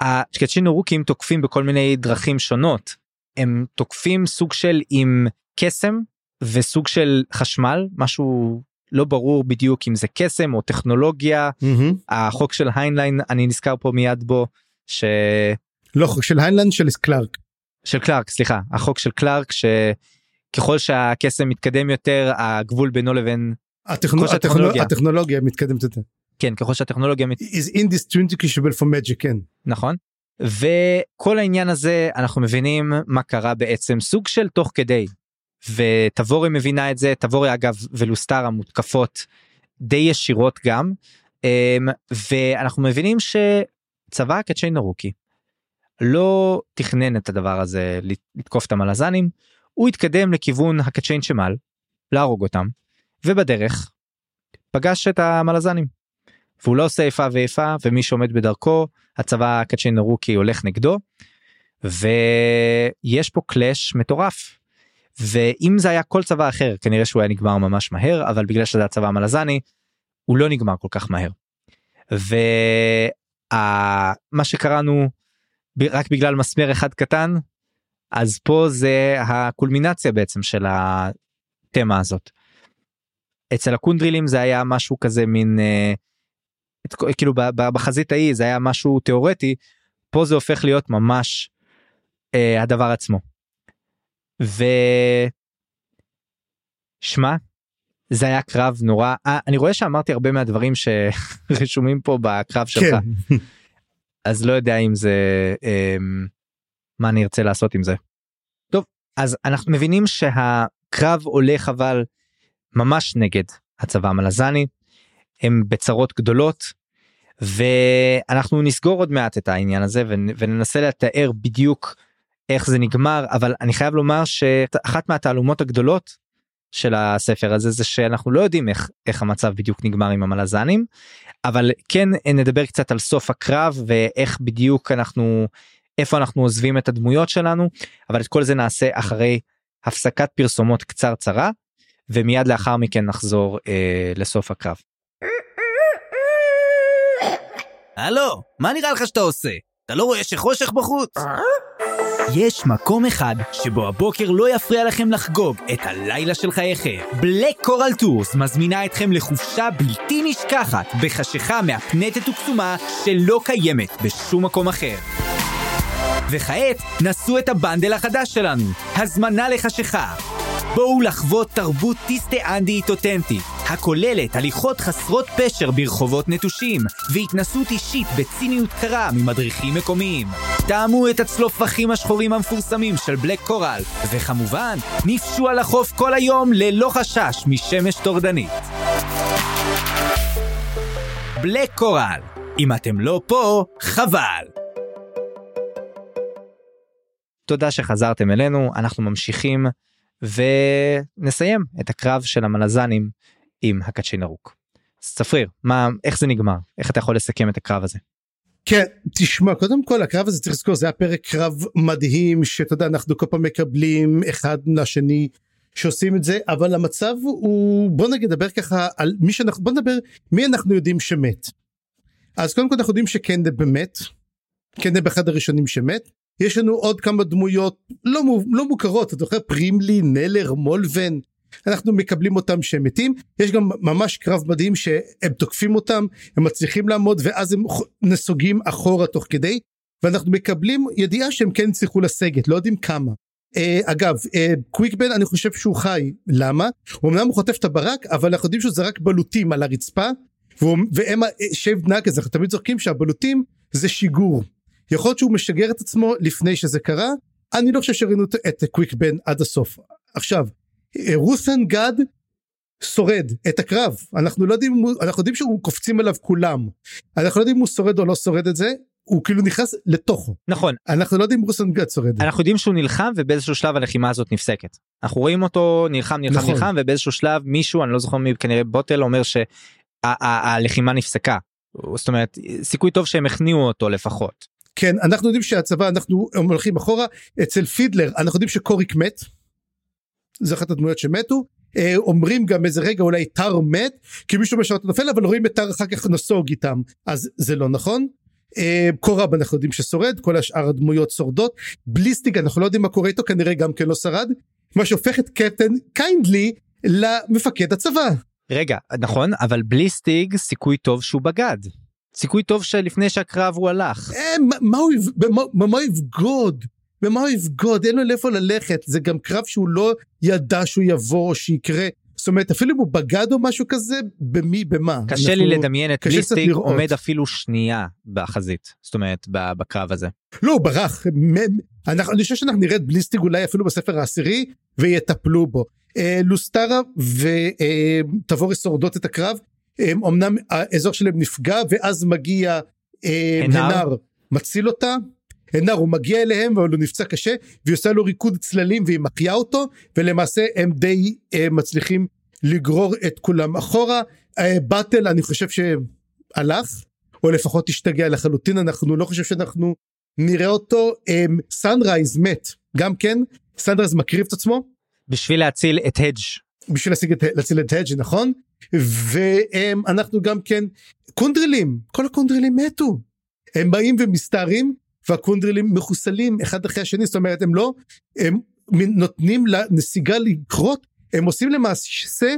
הקצ'יין נרוקים תוקפים בכל מיני דרכים שונות הם תוקפים סוג של עם קסם וסוג של חשמל משהו לא ברור בדיוק אם זה קסם או טכנולוגיה מהמם. החוק של היינליין אני נזכר פה מיד בו ש... לא חוק של היינלנד של קלארק של קלארק סליחה החוק של קלארק שככל שהקסם מתקדם יותר הגבול בינו לבין הטכנו- כמו שהטכנולוגיה. הטכנו- הטכנולוגיה מתקדמת יותר. כן ככל שהטכנולוגיה מת... is indistinguishable from magic כן. נכון וכל העניין הזה אנחנו מבינים מה קרה בעצם סוג של תוך כדי ותבורי מבינה את זה תבורי אגב ולוסטרה מותקפות די ישירות גם אמ, ואנחנו מבינים שצבא הקצ'יין הרוקי לא תכנן את הדבר הזה לתקוף את המלזנים הוא התקדם לכיוון הקצ'יין שמל להרוג אותם ובדרך פגש את המלזנים. והוא לא עושה איפה ואיפה ומי שעומד בדרכו הצבא הקצ'יין הרוקי הולך נגדו ויש פה קלאש מטורף. ואם זה היה כל צבא אחר כנראה שהוא היה נגמר ממש מהר אבל בגלל שזה הצבא המלזני הוא לא נגמר כל כך מהר. ומה שקראנו ב- רק בגלל מסמר אחד קטן אז פה זה הקולמינציה בעצם של התמה הזאת. אצל הקונדרילים זה היה משהו כזה מין אה, את, כאילו בחזית ההיא זה היה משהו תיאורטי פה זה הופך להיות ממש אה, הדבר עצמו. ו... שמע זה היה קרב נורא אה, אני רואה שאמרתי הרבה מהדברים שרשומים פה בקרב שלך כן. אז לא יודע אם זה אה, מה אני ארצה לעשות עם זה. טוב אז אנחנו מבינים שהקרב הולך אבל ממש נגד הצבא המלזני הם בצרות גדולות ואנחנו נסגור עוד מעט את העניין הזה ונ- וננסה לתאר בדיוק איך זה נגמר אבל אני חייב לומר שאחת מהתעלומות הגדולות של הספר הזה זה שאנחנו לא יודעים איך איך המצב בדיוק נגמר עם המלזנים אבל כן נדבר קצת על סוף הקרב ואיך בדיוק אנחנו איפה אנחנו עוזבים את הדמויות שלנו אבל את כל זה נעשה אחרי הפסקת פרסומות קצרצרה ומיד לאחר מכן נחזור אה, לסוף הקרב. הלו, מה נראה לך שאתה עושה? אתה לא רואה שחושך בחוץ? יש מקום אחד שבו הבוקר לא יפריע לכם לחגוג את הלילה של חייכם. Black Coral Tours מזמינה אתכם לחופשה בלתי נשכחת בחשיכה מהפנטת וקסומה שלא קיימת בשום מקום אחר. וכעת, נסו את ה bundle החדש שלנו, הזמנה לחשיכה. בואו לחוות תרבות טיסטה-אנדית אותנטית, הכוללת הליכות חסרות פשר ברחובות נטושים, והתנסות אישית בציניות קרה ממדריכים מקומיים. טעמו את הצלופחים השחורים המפורסמים של בלק קורל, וכמובן, נפשו על החוף כל היום ללא חשש משמש טורדנית. בלק קורל, אם אתם לא פה, חבל. תודה שחזרתם אלינו, אנחנו ממשיכים ונסיים את הקרב של המלזנים עם הקצ'ין הרוק. צפריר, מה, איך זה נגמר? איך אתה יכול לסכם את הקרב הזה? כן תשמע קודם כל הקרב הזה צריך לזכור זה היה פרק קרב מדהים שאתה יודע אנחנו כל פעם מקבלים אחד לשני שעושים את זה אבל המצב הוא בוא נגיד נדבר ככה על מי שאנחנו בוא נדבר מי אנחנו יודעים שמת. אז קודם כל אנחנו יודעים שקנדה באמת קנדה באחד הראשונים שמת. יש לנו עוד כמה דמויות לא, לא מוכרות אתה זוכר? פרימלי נלר מולבן אנחנו מקבלים אותם שהם מתים. יש גם ממש קרב מדהים שהם תוקפים אותם הם מצליחים לעמוד ואז הם נסוגים אחורה תוך כדי. ואנחנו מקבלים ידיעה שהם כן הצליחו לסגת לא יודעים כמה. Uh, אגב uh, קוויקבן אני חושב שהוא חי. למה? הוא אמנם הוא חוטף את הברק אבל אנחנו יודעים שהוא זרק בלוטים על הרצפה והם שייב נאגז אנחנו תמיד זורקים שהבלוטים זה שיגור. יכול להיות שהוא משגר את עצמו לפני שזה קרה. אני לא חושב שראינו את קוויקבן עד הסוף. עכשיו רוסן גד שורד את הקרב. אנחנו לא יודעים אנחנו יודעים שהוא קופצים עליו כולם. אנחנו לא יודעים אם הוא שורד או לא שורד את זה הוא כאילו נכנס לתוכו. נכון. אנחנו לא יודעים אם רוסן גד שורד. אנחנו יודעים שהוא נלחם ובאיזשהו שלב הלחימה הזאת נפסקת. אנחנו רואים אותו נלחם נלחם נכון. נלחם ובאיזשהו שלב מישהו אני לא זוכר מי כנראה בוטל אומר שהלחימה נפסקה. זאת אומרת סיכוי טוב שהם הכניעו אותו לפחות. כן אנחנו יודעים שהצבא אנחנו הולכים אחורה. אצל פידלר אנחנו יודעים שקוריק מת. זה אחת הדמויות שמתו אה, אומרים גם איזה רגע אולי טר מת כי מישהו שאתה נופל אבל רואים את טר אחר כך נסוג איתם אז זה לא נכון. אה, קורב אנחנו יודעים ששורד כל השאר הדמויות שורדות בליסטיג אנחנו לא יודעים מה קורה איתו כנראה גם כן לא שרד מה שהופך את קפטן קיינדלי למפקד הצבא. רגע נכון אבל בליסטיג סיכוי טוב שהוא בגד. סיכוי טוב שלפני שהקרב הוא הלך. אה, מה הוא יבגוד? במה הוא יבגוד? אין לו לאיפה ללכת. זה גם קרב שהוא לא ידע שהוא יבוא או שיקרה. זאת אומרת אפילו אם הוא בגד או משהו כזה במי במה. קשה אנחנו... לי לדמיין את ליסטיג עומד אפילו שנייה בחזית זאת אומרת בקרב הזה. לא הוא ברח אנחנו, אני חושב שאנחנו נראה את בליסטיג אולי אפילו בספר העשירי ויטפלו בו. אה, לוסטרה ותבורי שורדות את הקרב הם, אמנם האזור שלהם נפגע ואז מגיע אה, הנר מציל אותה הנר הוא מגיע אליהם אבל הוא נפצע קשה והיא עושה לו ריקוד צללים והיא מחייה אותו ולמעשה הם די אה, מצליחים לגרור את כולם אחורה. אה, באטל אני חושב שהלך או לפחות השתגע לחלוטין אנחנו לא חושב שאנחנו נראה אותו. אה, סנרייז מת גם כן. סנרייז מקריב את עצמו. בשביל להציל את הדג' בשביל להציל את, להציל את הדג' נכון? ואנחנו גם כן קונדרלים כל הקונדרלים מתו. הם באים ומסתערים והקונדרלים מחוסלים אחד אחרי השני זאת אומרת הם לא הם נותנים לנסיגה לקרות הם עושים למעשה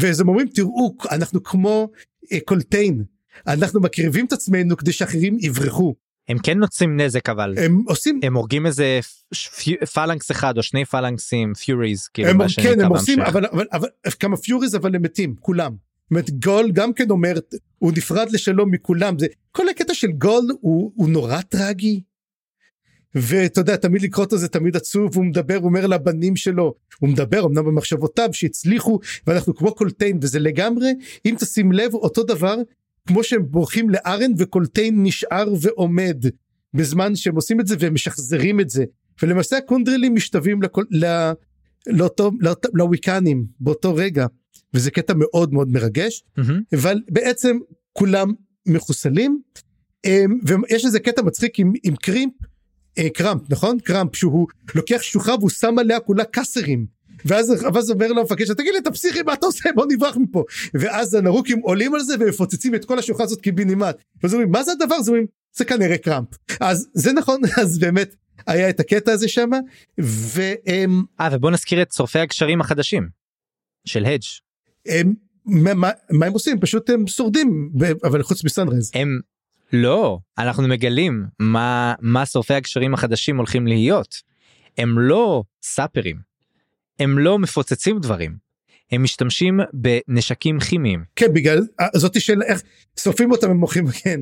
ואז הם אומרים תראו אנחנו כמו אה, קולטיין אנחנו מקריבים את עצמנו כדי שאחרים יברחו. הם כן נוצרים נזק אבל הם עושים הם הורגים איזה פלנקס אחד או שני פלנקסים פיוריז כאילו הם, כן הם עושים אבל, אבל, אבל כמה פיוריז אבל הם מתים כולם. זאת גול גם כן אומר הוא נפרד לשלום מכולם. זה כל הקטע של גול הוא, הוא נורא טרגי. ואתה יודע תמיד לקרוא אותו זה תמיד עצוב הוא מדבר הוא אומר לבנים שלו הוא מדבר אמנם במחשבותיו שהצליחו ואנחנו כמו קולטיין וזה לגמרי אם תשים לב אותו דבר כמו שהם בורחים לארן וקולטיין נשאר ועומד בזמן שהם עושים את זה והם משחזרים את זה. ולמעשה הקונדרלים משתווים לכל, ל, לאותו, לאותו, לוויקנים באותו רגע וזה קטע מאוד מאוד מרגש mm-hmm. אבל בעצם כולם מחוסלים אמ, ויש איזה קטע מצחיק עם, עם קרימפ אה, קראמפ נכון? קראמפ שהוא לוקח שוחה והוא שם עליה כולה קאסרים. ואז ואז אומר לו המפקד שלו תגיד לי אתה פסיכי מה אתה עושה? בוא נברח מפה. ואז הנרוקים עולים על זה ומפוצצים את כל השוחה הזאת קיבינימט ואז אומרים מה זה הדבר? הזה אומרים זה כנראה קראמפ. אז זה נכון אז באמת היה את הקטע הזה שם ו... אה ובוא נזכיר את שורפי הקשרים החדשים של הדג' הם מה, מה, מה הם עושים פשוט הם שורדים אבל חוץ מסנרייז הם לא, אנחנו מגלים מה, מה שורפי הקשרים החדשים הולכים להיות. הם לא סאפרים, הם לא מפוצצים דברים. הם משתמשים בנשקים כימיים. כן בגלל אה, זאתי של איך שורפים אותם הם מוכרים כן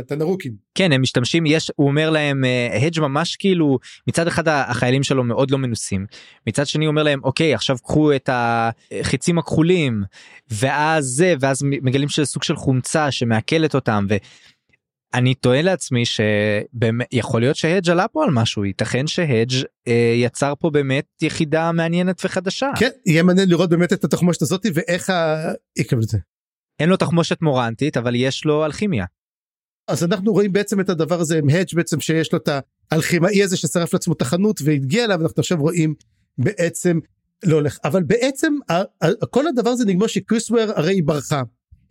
את הנרוקים. כן הם משתמשים יש הוא אומר להם הדג' אה, ממש כאילו מצד אחד החיילים שלו מאוד לא מנוסים מצד שני הוא אומר להם אוקיי עכשיו קחו את החיצים הכחולים ואז זה ואז מגלים שזה סוג של חומצה שמעכלת אותם אני טוען לעצמי שיכול להיות שהדג' עלה פה על משהו ייתכן שהדג' אה, יצר פה באמת יחידה מעניינת וחדשה. כן יהיה מעניין לראות באמת את התחמושת הזאתי ואיך יקבל את זה. אין לו תחמושת מורנטית אבל יש לו אלכימיה. אז אנחנו רואים בעצם את הדבר הזה עם הדג' בעצם שיש לו את האלכימאי הזה ששרף לעצמו את החנות והגיע אליו אנחנו עכשיו רואים בעצם לא הולך אבל בעצם ה- ה- כל הדבר הזה נגמר שקריסוור הרי היא ברחה.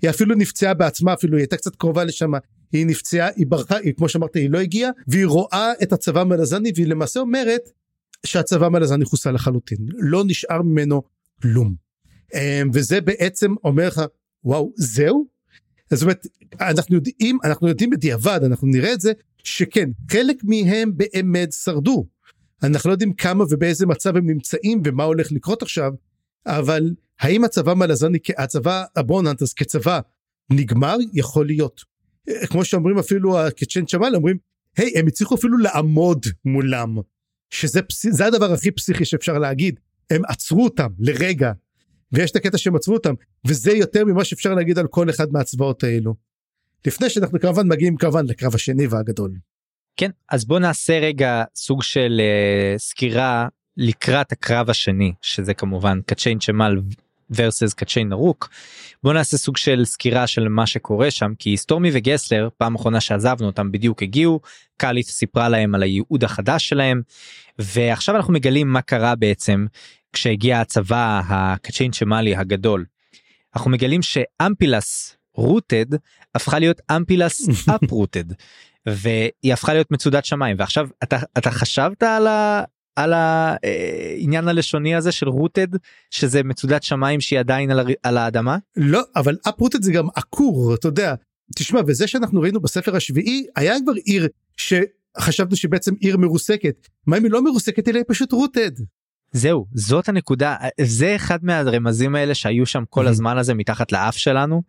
היא אפילו נפצעה בעצמה אפילו היא הייתה קצת קרובה לשם היא נפצעה היא ברחה היא כמו שאמרת היא לא הגיעה והיא רואה את הצבא מלזני והיא למעשה אומרת שהצבא מלזני חוסל לחלוטין לא נשאר ממנו כלום. אמ, וזה בעצם אומר לך וואו זהו. זאת אומרת אנחנו יודעים אנחנו יודעים בדיעבד אנחנו נראה את זה שכן חלק מהם באמת שרדו. אנחנו לא יודעים כמה ובאיזה מצב הם נמצאים ומה הולך לקרות עכשיו אבל האם הצבא מלזני הצבא הבוננטס כצבא נגמר יכול להיות. כמו שאומרים אפילו הקצ'ן צ'מאל אומרים היי הם הצליחו אפילו לעמוד מולם שזה. זה הדבר הכי פסיכי שאפשר להגיד הם עצרו אותם לרגע ויש את הקטע שהם עצרו אותם וזה יותר ממה שאפשר להגיד על כל אחד מהצבאות האלו. לפני שאנחנו כמובן מגיעים כמובן לקרב השני והגדול. כן אז בוא נעשה רגע סוג של uh, סקירה לקראת הקרב השני שזה כמובן קצ'יין צ'מאל versus קצ'יין נרוק. בוא נעשה סוג של סקירה של מה שקורה שם כי סטורמי וגסלר פעם אחרונה שעזבנו אותם בדיוק הגיעו קאליס סיפרה להם על הייעוד החדש שלהם ועכשיו אנחנו מגלים מה קרה בעצם כשהגיע הצבא הקצ'יין צ'מאלי הגדול. אנחנו מגלים שאמפילס Rooted הפכה להיות אמפילס Uprooted והיא הפכה להיות מצודת שמיים ועכשיו אתה אתה חשבת על ה... על העניין הלשוני הזה של רוטד שזה מצודת שמיים שהיא עדיין על, הר... על האדמה? לא אבל אפרוטד זה גם עקור אתה יודע תשמע וזה שאנחנו ראינו בספר השביעי היה כבר עיר שחשבנו שבעצם עיר מרוסקת מה אם היא לא מרוסקת אלא היא פשוט רוטד. זהו זאת הנקודה זה אחד מהרמזים האלה שהיו שם כל הזמן הזה מתחת לאף שלנו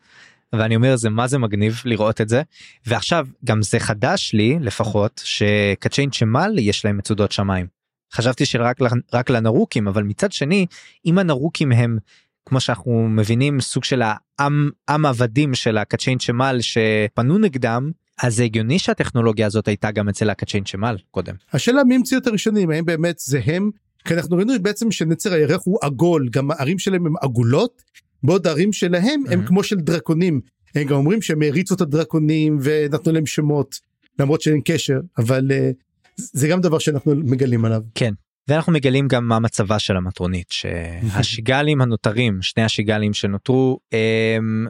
ואני אומר זה מה זה מגניב לראות את זה ועכשיו גם זה חדש לי לפחות שקצ'יין צ'מאל יש להם מצודות שמיים. חשבתי שרק רק לנרוקים אבל מצד שני אם הנרוקים הם כמו שאנחנו מבינים סוג של העם עם עבדים של הקצ'יין צ'מאל שפנו נגדם אז זה הגיוני שהטכנולוגיה הזאת הייתה גם אצל הקצ'יין צ'מאל קודם. השאלה מי המציא את הראשונים האם באמת זה הם כי אנחנו ראינו בעצם שנצר הירח הוא עגול גם הערים שלהם הם עגולות בעוד הערים שלהם הם Mhm. כמו של דרקונים הם גם אומרים שהם הריצו את הדרקונים ונתנו להם שמות למרות שאין קשר אבל uh, זה גם דבר שאנחנו מגלים עליו. ואנחנו מגלים גם מה מצבה של המטרונית שהשיגלים הנותרים שני השיגלים שנותרו הם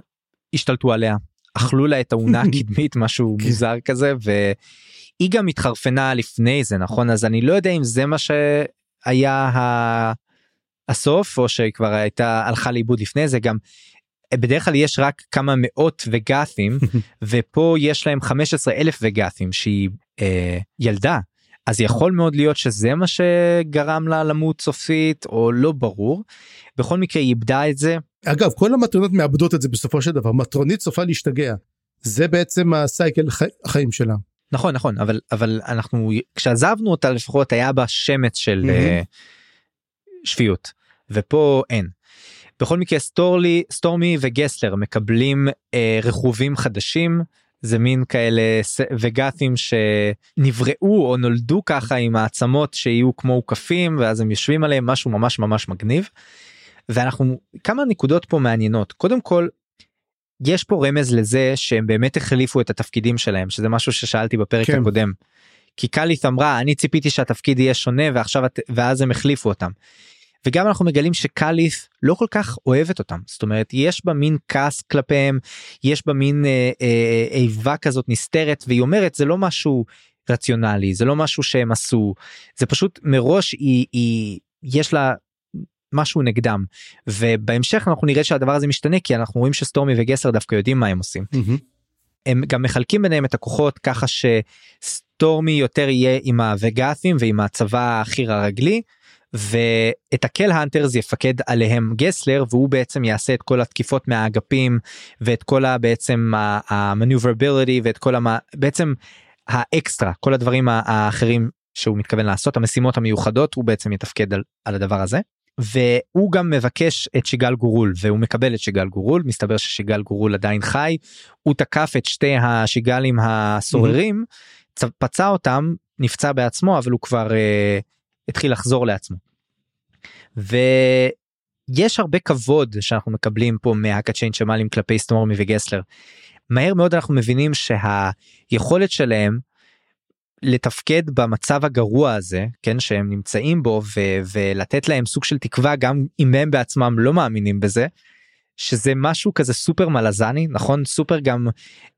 השתלטו עליה אכלו לה את האונה הקדמית משהו כן. מוזר כזה והיא גם התחרפנה לפני זה נכון אז אני לא יודע אם זה מה שהיה ה... הסוף או שהיא כבר הייתה הלכה לאיבוד לפני זה גם. בדרך כלל יש רק כמה מאות וגת'ים ופה יש להם 15 אלף וגת'ים שהיא אה, ילדה אז יכול מאוד להיות שזה מה שגרם לה למות סופית או לא ברור. בכל מקרה היא איבדה את זה אגב כל המטרונות מאבדות את זה בסופו של דבר מטרונית סופה להשתגע. זה בעצם הסייקל חי... החיים שלה. נכון נכון אבל אבל אנחנו כשעזבנו אותה לפחות היה בה שמץ של. אה, שפיות ופה אין. בכל מקרה סטורלי סטורמי וגסלר מקבלים אה, רכובים חדשים זה מין כאלה וגת'ים שנבראו או נולדו ככה עם העצמות שיהיו כמו אוכפים ואז הם יושבים עליהם משהו ממש ממש מגניב. ואנחנו כמה נקודות פה מעניינות קודם כל. יש פה רמז לזה שהם באמת החליפו את התפקידים שלהם שזה משהו ששאלתי בפרק כן. הקודם. כי קאליס אמרה אני ציפיתי שהתפקיד יהיה שונה ועכשיו ואז הם החליפו אותם. וגם אנחנו מגלים שקאליס לא כל כך אוהבת אותם. זאת אומרת יש בה מין כעס כלפיהם יש בה מין אה, אה, איבה כזאת נסתרת והיא אומרת זה לא משהו רציונלי זה לא משהו שהם עשו. זה פשוט מראש היא, היא יש לה משהו נגדם. ובהמשך אנחנו נראה שהדבר הזה משתנה כי אנחנו רואים שסטורמי וגסר דווקא יודעים מה הם עושים. הם גם מחלקים ביניהם את הכוחות ככה שסטורמי יותר יהיה עם הווגאתים ועם הצבא החי"ר הרגלי ואת הקל Hunters יפקד עליהם גסלר והוא בעצם יעשה את כל התקיפות מהאגפים ואת כל ה- בעצם ה maneuverability ואת כל המה בעצם האקסטרה כל הדברים האחרים שהוא מתכוון לעשות המשימות המיוחדות הוא בעצם יתפקד על, על הדבר הזה. והוא גם מבקש את שיגל גורול והוא מקבל את שיגל גורול. מסתבר ששיגל גורול עדיין חי. הוא תקף את שתי השיגלים הסוררים צ- פצע אותם נפצע בעצמו אבל הוא כבר uh, התחיל לחזור לעצמו. ויש הרבה כבוד שאנחנו מקבלים פה מהקצ'יין שמאלים כלפי סטורמי וגסלר. מהר מאוד אנחנו מבינים שהיכולת שלהם לתפקד במצב הגרוע הזה כן שהם נמצאים בו ו- ולתת להם סוג של תקווה גם אם הם בעצמם לא מאמינים בזה. שזה משהו כזה סופר מלזני נכון סופר גם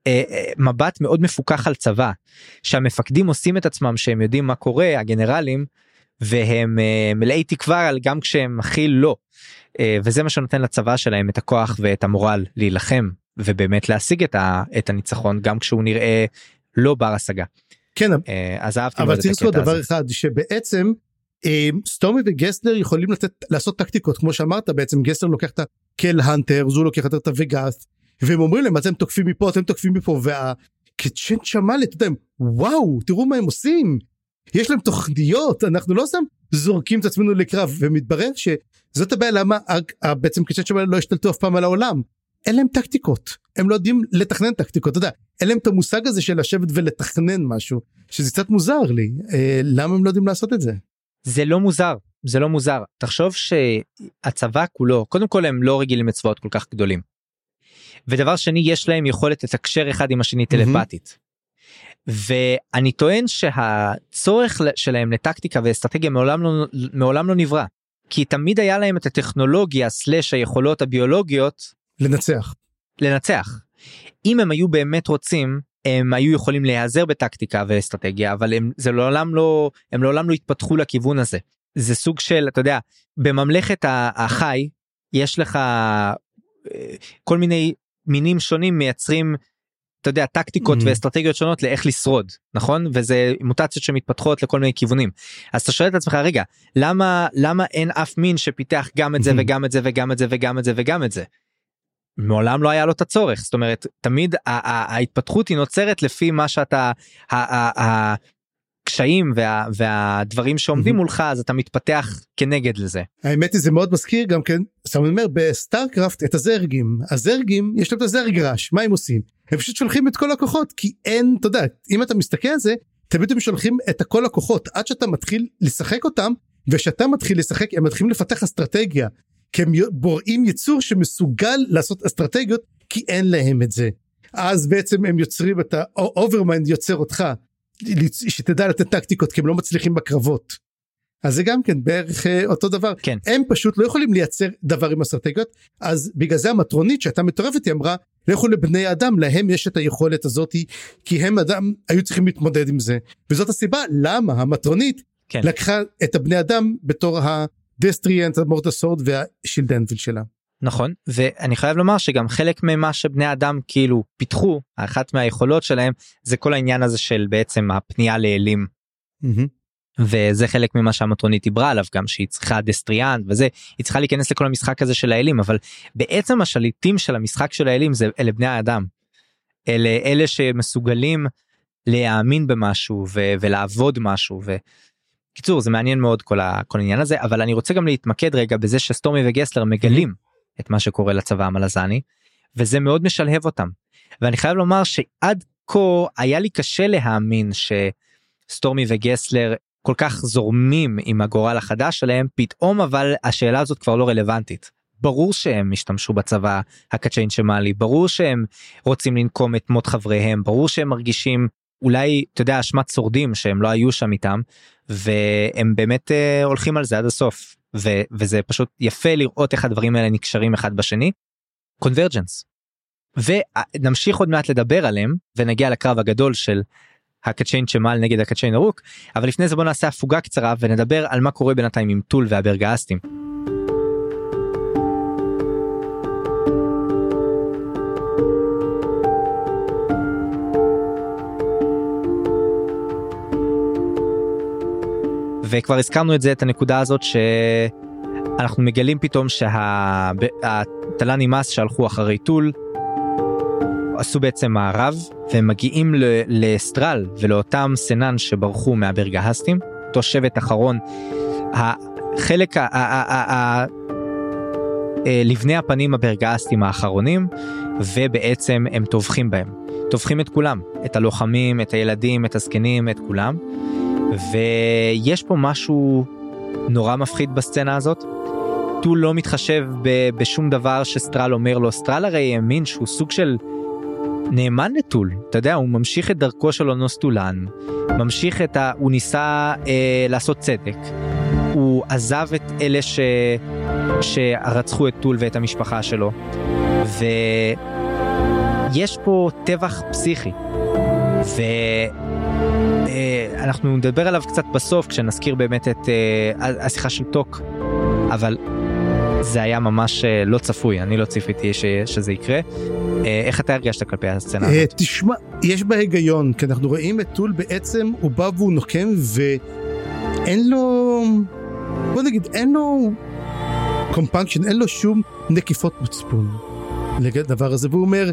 אה, אה, מבט מאוד מפוקח על צבא שהמפקדים עושים את עצמם שהם יודעים מה קורה הגנרלים והם אה, מלאי תקווה גם כשהם הכי לא. אה, וזה מה שנותן לצבא שלהם את הכוח ואת המורל להילחם ובאמת להשיג את, ה, את הניצחון גם כשהוא נראה לא בר השגה. כן אה, אז אהבתי אבל צריך לזכור דבר אחד שבעצם סטומי וגסלר יכולים לתת לעשות טקטיקות. כמו שאמרת בעצם גסלר לוקח את הקל הנטר זו לוקח את הווגאס והם אומרים להם אתם תוקפים מפה אתם תוקפים מפה. והקצ'ן שמל אתה יודע וואו תראו מה הם עושים יש להם תוכניות אנחנו לא סתם זורקים את עצמנו לקרב ומתברר שזאת הבעיה למה בעצם קצ'ן שמל לא השתלטו אף פעם על העולם אין להם טקטיקות הם לא יודעים לתכנן טקטיקות אתה יודע אין להם את המושג הזה של לשבת ולתכנן משהו שזה קצת מוזר לי אה, למה הם לא יודעים לעשות את זה. זה לא מוזר זה לא מוזר תחשוב שהצבא כולו קודם כל הם לא רגילים לצבאות כל כך גדולים. ודבר שני יש להם יכולת לתקשר אחד עם השני טלפתית. ואני טוען שהצורך שלהם לטקטיקה ואסטרטגיה מעולם לא מעולם לא נברא כי תמיד היה להם את הטכנולוגיה סלש היכולות הביולוגיות לנצח לנצח. אם הם היו באמת רוצים הם היו יכולים להיעזר בטקטיקה ואסטרטגיה אבל הם זה לעולם לא הם לעולם לא התפתחו לכיוון הזה. זה סוג של אתה יודע בממלכת החי יש לך אה, כל מיני מינים שונים מייצרים אתה יודע טקטיקות mm-hmm. ואסטרטגיות שונות לאיך לשרוד נכון וזה מוטציות שמתפתחות לכל מיני כיוונים אז אתה שואל את עצמך רגע למה למה אין אף מין שפיתח גם את זה mm-hmm. וגם את זה וגם את זה וגם את זה וגם את זה. מעולם לא היה לו את הצורך זאת אומרת תמיד ההתפתחות היא נוצרת לפי מה שאתה הקשיים וה, והדברים שעומדים mm-hmm. מולך אז אתה מתפתח כנגד לזה. האמת היא זה מאוד מזכיר גם כן, אני אומר בסטארקראפט את הזרגים, הזרגים יש להם את ה Zerg rush, מה הם עושים? הם פשוט שולחים את כל הכוחות כי אין, אתה יודע, אם אתה מסתכל על זה, תמיד הם שולחים את כל הכוחות עד שאתה מתחיל לשחק אותם, וכשאתה מתחיל לשחק הם מתחילים לפתח אסטרטגיה, כי הם בוראים יצור שמסוגל לעשות אסטרטגיות כי אין להם את זה. אז בעצם הם יוצרים את ה Overmind יוצר אותך שתדע לתת טקטיקות כי הם לא מצליחים בקרבות. אז זה גם כן בערך אה, אותו דבר כן הם פשוט לא יכולים לייצר דבר עם אסטרטגיות אז בגלל זה המטרונית שהייתה מטורפת היא אמרה לכו לבני אדם להם יש את היכולת הזאתי כי הם אדם היו צריכים להתמודד עם זה וזאת הסיבה למה המטרונית כן. לקחה את הבני אדם בתור הדסטריאנט המורטסורד והשילדנביל שלה. נכון ואני חייב לומר שגם חלק ממה שבני אדם כאילו פיתחו אחת מהיכולות שלהם זה כל העניין הזה של בעצם הפנייה לאלים. Mm-hmm. וזה חלק ממה שהמטרונית דיברה עליו גם שהיא צריכה Destriant וזה היא צריכה להיכנס לכל המשחק הזה של האלים אבל בעצם השליטים של המשחק של האלים זה אלה בני האדם. אלה אלה שמסוגלים להאמין במשהו ו- ולעבוד משהו וקיצור זה מעניין מאוד כל, ה- כל העניין הזה אבל אני רוצה גם להתמקד רגע בזה שסטורמי וגסלר מגלים mm-hmm. את מה שקורה לצבא המלזני וזה מאוד משלהב אותם ואני חייב לומר שעד כה היה לי קשה להאמין שסטורמי וגסלר כל כך זורמים עם הגורל החדש שלהם פתאום אבל השאלה הזאת כבר לא רלוונטית. ברור שהם השתמשו בצבא הקצ'יין שמאלי ברור שהם רוצים לנקום את מות חבריהם ברור שהם מרגישים אולי אתה יודע אשמת שורדים שהם לא היו שם איתם והם באמת אה, הולכים על זה עד הסוף ו- וזה פשוט יפה לראות איך הדברים האלה נקשרים אחד בשני. קונברג'נס. ונמשיך עוד מעט לדבר עליהם ונגיע לקרב הגדול של הקצ'יין צ'מאל נגד הקצ'יין ארוק אבל לפני זה בוא נעשה הפוגה קצרה ונדבר על מה קורה בינתיים עם טול והברגאסטים. וכבר הזכרנו את זה את הנקודה הזאת שאנחנו מגלים פתאום שהתל"ני מס שהלכו אחרי טול עשו בעצם מערב והם מגיעים לאסטרל ולאותם סנן שברחו מהברגהסטים, אותו שבט אחרון. החלק, ה, ה, ה, אה, לבני הפנים הברגהסטים האחרונים ובעצם הם טובחים בהם. טובחים את כולם, את הלוחמים, את הילדים, את הזקנים, את כולם. ויש פה משהו נורא מפחיד בסצנה הזאת. טול לא מתחשב בשום דבר שסטרל אומר לו, סטרל הרי האמין שהוא סוג של נאמן לטול, אתה יודע, הוא ממשיך את דרכו של אונוס טולן, ממשיך את ה... הוא ניסה אה, לעשות צדק, הוא עזב את אלה ש... שרצחו את טול ואת המשפחה שלו, ויש פה טבח פסיכי, ואנחנו אה, נדבר עליו קצת בסוף כשנזכיר באמת את אה, השיחה של טוק, אבל זה היה ממש אה, לא צפוי, אני לא ציפיתי ש... שזה יקרה. איך אתה הרגשת כלפי הסצנה הזאת? תשמע, יש בה היגיון, כי אנחנו רואים את טוק בעצם, הוא בא והוא נוקם ואין לו, בוא נגיד, אין לו compunction, אין לו שום נקיפות מצפון לדבר הזה, והוא אומר,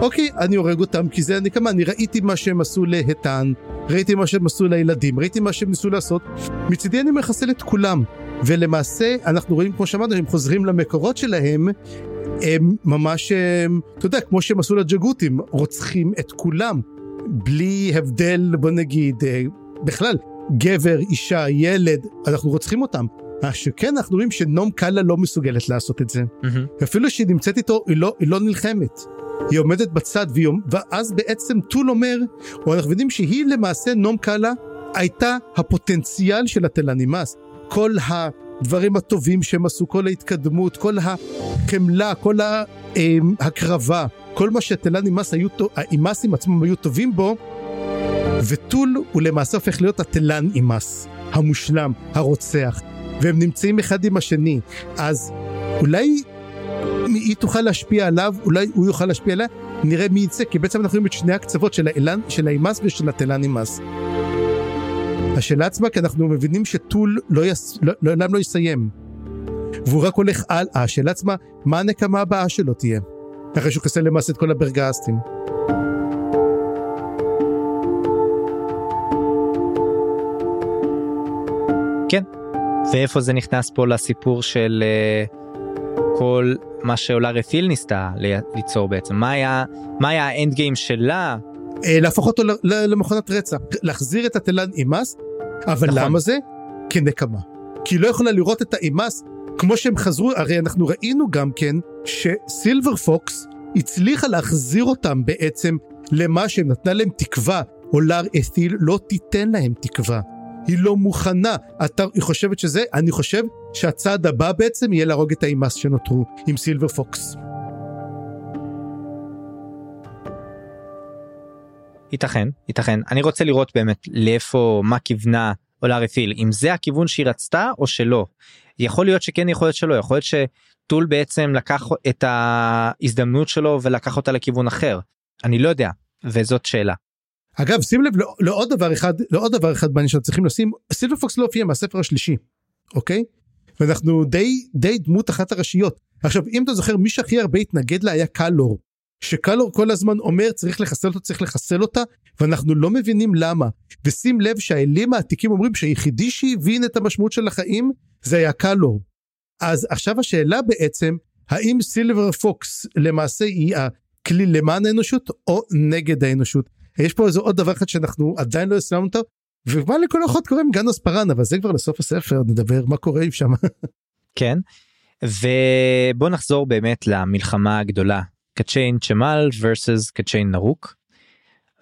אוקיי, אני הורג אותם כי זה הנקמה, אני ראיתי מה שהם עשו להיתן, ראיתי מה שהם עשו לילדים, ראיתי מה שהם ניסו לעשות, מצידי אני מחסל את כולם. ולמעשה אנחנו רואים כמו שאמרנו הם חוזרים למקורות שלהם הם ממש אתה יודע כמו שהם עשו לג'גותים רוצחים את כולם בלי הבדל בוא נגיד אה, בכלל גבר אישה ילד אנחנו רוצחים אותם. מה שכן אנחנו רואים שנום קאלה לא מסוגלת לעשות את זה mm-hmm. אפילו שהיא נמצאת איתו היא לא, היא לא נלחמת. היא עומדת בצד והיא, ואז בעצם טול אומר או אנחנו יודעים שהיא למעשה נום קאלה הייתה הפוטנציאל של התלנימאס כל הדברים הטובים שהם עשו, כל ההתקדמות, כל החמלה, כל ההקרבה, כל מה שתלן אימאס היו, האימאסים עצמם היו טובים בו, וטול הוא למעשה הופך להיות התלן אימאס, המושלם, הרוצח, והם נמצאים אחד עם השני, אז אולי היא תוכל להשפיע עליו, אולי הוא יוכל להשפיע עליה, נראה מי יצא, כי בעצם אנחנו רואים את שני הקצוות של, האילן, של האימאס ושל התלן אימאס. השאלה עצמה כי אנחנו מבינים שטול לא, יס... לא, לעולם לא יסיים. והוא רק הולך הלאה, השאלה עצמה, מה הנקמה הבאה שלו תהיה? אחרי שהוא כסה למעשה את כל הברגסטים. כן, ואיפה זה נכנס פה לסיפור של uh, כל מה שאולה רתיל ניסתה ליצור בעצם, מה היה, מה היה האנד גיים שלה? אה, להפוך אותו למכונת רצח, להחזיר את התלן אימאס אבל נכון. למה זה? כנקמה. כי היא לא יכולה לראות את האימאס כמו שהם חזרו, הרי אנחנו ראינו גם כן שסילבר פוקס הצליחה להחזיר אותם בעצם למה שהם נתנה להם תקווה, או לאר אתיל לא תיתן להם תקווה. היא לא מוכנה. אתה, היא חושבת שזה, אני חושב שהצעד הבא בעצם יהיה להרוג את האימאס שנותרו עם סילבר פוקס. ייתכן, ייתכן. אני רוצה לראות באמת לאיפה, מה כיוונה עולה רפיל, אם זה הכיוון שהיא רצתה או שלא. יכול להיות שכן, יכול להיות שלא, יכול להיות שטול בעצם לקח את ההזדמנות שלו ולקח אותה לכיוון אחר. אני לא יודע, וזאת שאלה. אגב, שים לב לעוד דבר אחד, לעוד דבר אחד בעניין שאנחנו צריכים לשים, סילבר פוקס לא הופיע מהספר השלישי, אוקיי? ואנחנו די, די דמות אחת הראשיות. עכשיו, אם אתה זוכר, מי שהכי הרבה התנגד לה היה קלור. שקלור כל הזמן אומר צריך לחסל אותו צריך לחסל אותה ואנחנו לא מבינים למה ושים לב שהאלים העתיקים אומרים שהיחידי שהבין את המשמעות של החיים זה היה קלור. אז עכשיו השאלה בעצם האם סילבר פוקס למעשה היא הכלי למען האנושות או נגד האנושות. יש פה איזה עוד דבר אחד שאנחנו עדיין לא הסלמנו אותו ומה לכל אחות קוראים גנוס פארן אבל זה כבר לסוף הספר נדבר מה קורה עם שם. כן ובוא נחזור באמת למלחמה הגדולה קצ'יין צ'מאל versus קצ'יין נרוק.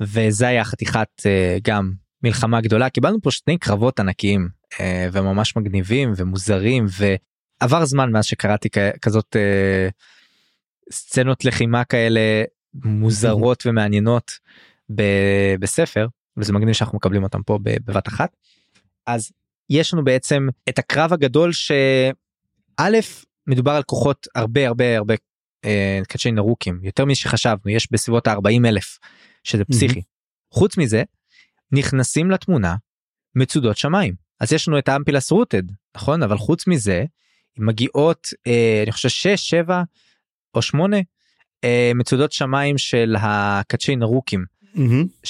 וזה היה חתיכת uh, גם מלחמה גדולה קיבלנו פה שני קרבות ענקיים uh, וממש מגניבים ומוזרים ועבר זמן מאז שקראתי כזאת uh, סצנות לחימה כאלה מוזרות ומעניינות בספר וזה מגניב שאנחנו מקבלים אותם פה בבת אחת. אז יש לנו בעצם את הקרב הגדול שא' מדובר על כוחות הרבה הרבה הרבה אה, קצ'י נרוקים יותר משחשבנו יש בסביבות ה-40 אלף שזה פסיכי. Mm-hmm. חוץ מזה נכנסים לתמונה מצודות שמיים אז יש לנו את האמפילס רוטד נכון אבל חוץ מזה מגיעות אה, אני חושב 6 7 או 8 אה, מצודות שמיים של הקצ'י נרוקים mm-hmm.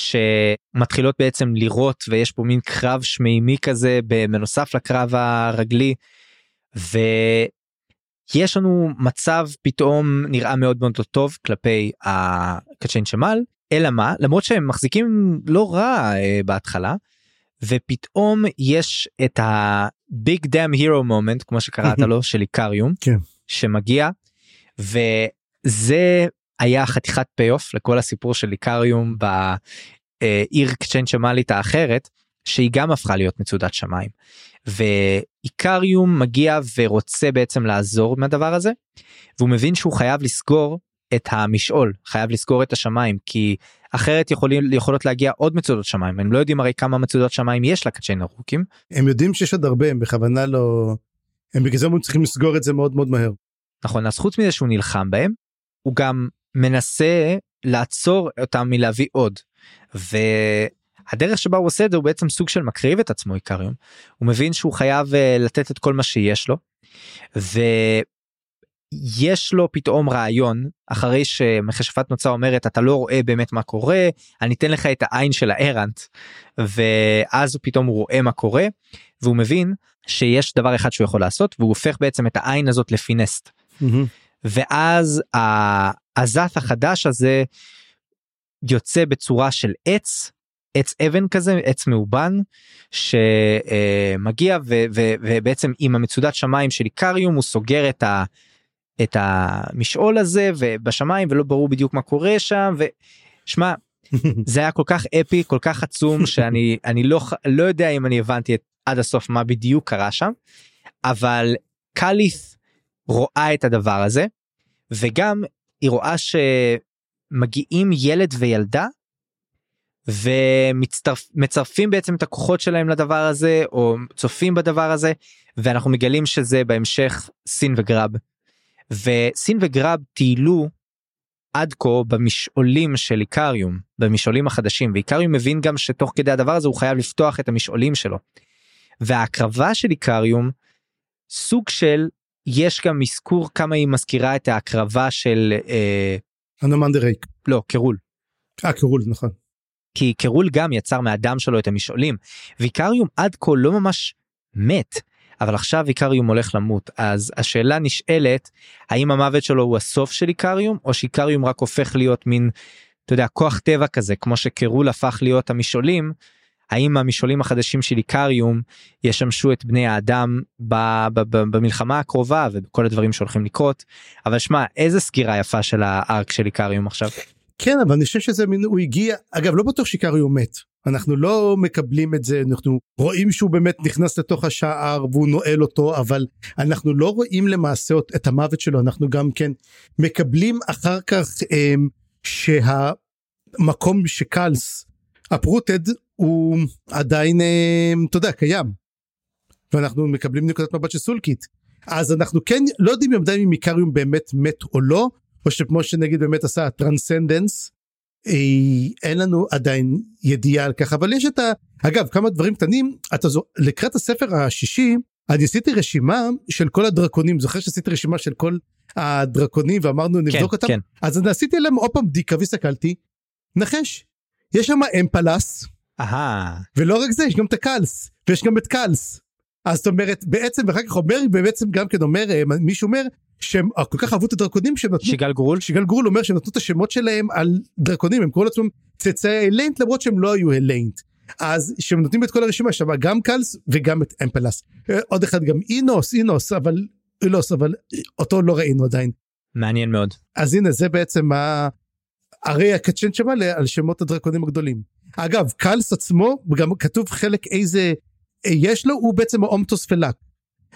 שמתחילות בעצם לירות ויש פה מין קרב שמימי כזה בנוסף לקרב הרגלי. ו... יש לנו מצב פתאום נראה מאוד מאוד טוב כלפי הקצ'יין שמל אלא מה למרות שהם מחזיקים לא רע uh, בהתחלה ופתאום יש את ה big damn hero moment כמו שקראת לו של איקריום כן. שמגיע וזה היה חתיכת payoff לכל הסיפור של איקריום בעיר קצ'יין שמאלית האחרת שהיא גם הפכה להיות מצודת שמיים. ואיקריום מגיע ורוצה בעצם לעזור מהדבר הזה והוא מבין שהוא חייב לסגור את המשעול חייב לסגור את השמיים כי אחרת יכולים יכולות להגיע עוד מצודות שמיים הם לא יודעים הרי כמה מצודות שמיים יש לקצ'יין ארוכים. הם יודעים שיש עוד הרבה הם בכוונה לא הם בגלל זה הם צריכים לסגור את זה מאוד מאוד מהר. נכון אז חוץ מזה שהוא נלחם בהם הוא גם מנסה לעצור אותם מלהביא עוד. והדרך שבה הוא עושה את זה הוא בעצם סוג של מקריב את עצמו איקריום הוא מבין שהוא חייב uh, לתת את כל מה שיש לו. ויש לו פתאום רעיון אחרי שמכשפת נוצה אומרת אתה לא רואה באמת מה קורה אני אתן לך את העין של הארנט ואז הוא פתאום רואה מה קורה והוא מבין שיש דבר אחד שהוא יכול לעשות והוא הופך בעצם את העין הזאת לפינסט. Mm-hmm. ואז הזת החדש הזה יוצא בצורה של עץ עץ אבן כזה עץ מאובן שמגיע ו, ו, ובעצם עם המצודת שמיים של איקריום הוא סוגר את, ה, את המשעול הזה ובשמיים ולא ברור בדיוק מה קורה שם ושמע זה היה כל כך אפי כל כך עצום שאני אני לא לא יודע אם אני הבנתי את, עד הסוף מה בדיוק קרה שם אבל קליף רואה את הדבר הזה וגם היא רואה שמגיעים ילד וילדה ומצרפים בעצם את הכוחות שלהם לדבר הזה או צופים בדבר הזה ואנחנו מגלים שזה בהמשך סין וגרב. וסין וגרב טיילו עד כה במשעולים של איקריום במשעולים החדשים ואיקריום מבין גם שתוך כדי הדבר הזה הוא חייב לפתוח את המשעולים שלו. וההקרבה של איקריום סוג של יש גם אזכור כמה היא מזכירה את ההקרבה של אה, אנומנדר ריק לא קרול. אה קרול נכון. כי קרול גם יצר מהדם שלו את המשעולים ויקריום עד כה לא ממש מת אבל עכשיו איקריום הולך למות אז השאלה נשאלת האם המוות שלו הוא הסוף של איקריום או שאיקריום רק הופך להיות מין אתה יודע כוח טבע כזה כמו שקרול הפך להיות המשעולים האם המשעולים החדשים של איקריום ישמשו את בני האדם במלחמה הקרובה ובכל הדברים שהולכים לקרות? אבל שמע איזה סגירה יפה של הארק של איקריום עכשיו. כן אבל אני חושב שזה מין הוא הגיע אגב לא בטוח שאיקריום מת. אנחנו לא מקבלים את זה אנחנו רואים שהוא באמת נכנס לתוך השער והוא נועל אותו אבל אנחנו לא רואים למעשה את המוות שלו. אנחנו גם כן מקבלים אחר כך אמ, שהמקום שקלס רוטד הוא עדיין אמ, אתה יודע קיים. ואנחנו מקבלים נקודת מבט של סולקית. אז אנחנו כן לא יודעים עדיין אם איקריום באמת מת או לא או שכמו שנגיד באמת עשה transcendence אה, אין לנו עדיין ידיעה על כך. אבל יש את ה... אגב כמה דברים קטנים. אתה זו לקראת הספר השישי אני עשיתי רשימה של כל הדרקונים. זוכר שעשיתי רשימה של כל הדרקונים ואמרנו נבדוק כן, אותם? כן. אז אני עשיתי להם עוד פעם בדיקה והסתכלתי. נחש יש שם אמפלס Aha. ולא רק זה יש גם את הקלס ויש גם את קלס אז זאת אומרת בעצם ואחר כך אומר בעצם גם כן אומר אה, מישהו אומר שהם כל כך אהבו את הדרקונים שהם נתנו שיגל גרול שיגל גרול אומר שהם נתנו את השמות שלהם על דרקונים הם קוראים לעצמם צאצאי הליינט למרות שהם לא היו הליינט אז שהם נותנים את כל הרשימה שם גם קלס וגם את אמפלס אה, עוד אחד גם אינוס אינוס אבל אילוס אבל אותו לא ראינו עדיין. מעניין מאוד. אז הנה זה בעצם ה... הרי הקצ'ן שם על שמות הדרקונים הגדולים. אגב קלס עצמו גם כתוב חלק איזה יש לו הוא בעצם האומטוס פלאק.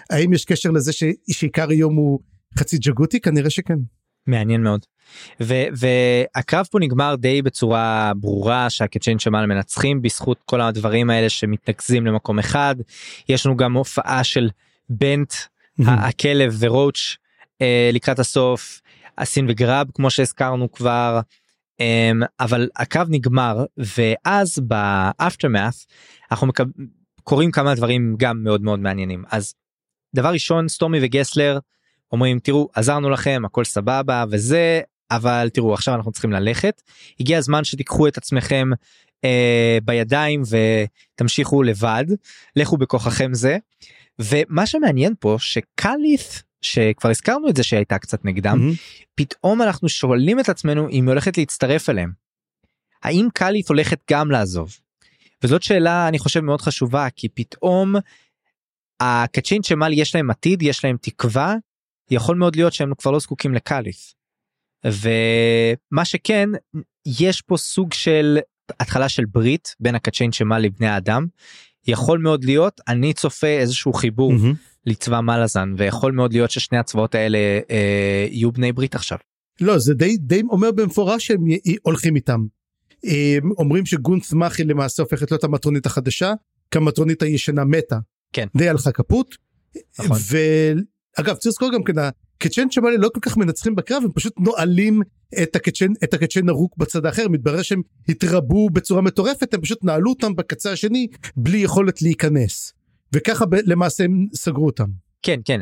האם יש קשר לזה שעיקר יום הוא חצי ג'גוטי כנראה שכן. מעניין מאוד. ו- והקרב פה נגמר די בצורה ברורה שהקצ'יין שמל מנצחים בזכות כל הדברים האלה שמתנקזים למקום אחד. יש לנו גם הופעה של בנט הכלב ורוץ' אה, לקראת הסוף הסין וגרב כמו שהזכרנו כבר. Um, אבל הקו נגמר ואז באפטרמאט אנחנו מקב... קוראים כמה דברים גם מאוד מאוד מעניינים. אז דבר ראשון סטורמי וגסלר אומרים תראו עזרנו לכם הכל סבבה וזה אבל תראו עכשיו אנחנו צריכים ללכת. הגיע הזמן שתיקחו את עצמכם אה, בידיים ותמשיכו לבד. לכו בכוחכם זה. ומה שמעניין פה שקליף שכבר הזכרנו את זה שהייתה קצת נגדם mm-hmm. פתאום אנחנו שואלים את עצמנו אם היא הולכת להצטרף אליהם. האם קליף הולכת גם לעזוב? וזאת שאלה אני חושב מאוד חשובה כי פתאום הקצ'ין שמל יש להם עתיד יש להם תקווה יכול מאוד להיות שהם כבר לא זקוקים לקליף. ומה שכן יש פה סוג של התחלה של ברית בין הקצ'יין שמה לבני האדם. יכול מאוד להיות אני צופה איזשהו חיבור מהמם. לצבא מלאזן ויכול מאוד להיות ששני הצבאות האלה אה, יהיו בני ברית עכשיו. לא זה די די אומר במפורש שהם הולכים איתם. הם אומרים שגונץ מחי למעשה הופכת להיות המטרונית החדשה כי המטרונית הישנה מתה. כן. די הלכה כפות. נכון. ואגב צריך לזכור גם כן הקצ'ן שמאלי לא כל כך מנצחים בקרב הם פשוט נועלים את הקצ'ן את הקצ'ן הרוק בצד האחר מתברר שהם התרבו בצורה מטורפת הם פשוט נעלו אותם בקצה השני בלי יכולת להיכנס. וככה ב- למעשה הם סגרו אותם. כן כן.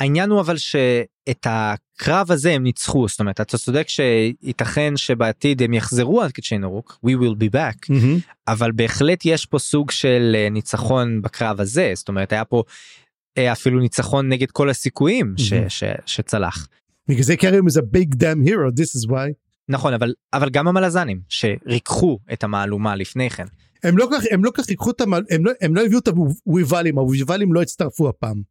העניין הוא אבל שאת הקרב הזה הם ניצחו זאת אומרת אתה צודק שייתכן שבעתיד הם יחזרו עד קצ'יין ארוק we will be back אבל בהחלט יש פה סוג של אה, ניצחון בקרב הזה זאת אומרת היה פה אה, אפילו ניצחון נגד כל הסיכויים ש, מהמם. ש, שצלח. בגלל זה קריום is a big damn hero this is why. נכון אבל אבל גם המלזנים שריככו את המהלומה לפני כן. הם לא כך הם לא כך ייקחו את המ... הם לא הם לא הביאו את הוויבלים הוויבלים לא הצטרפו הפעם.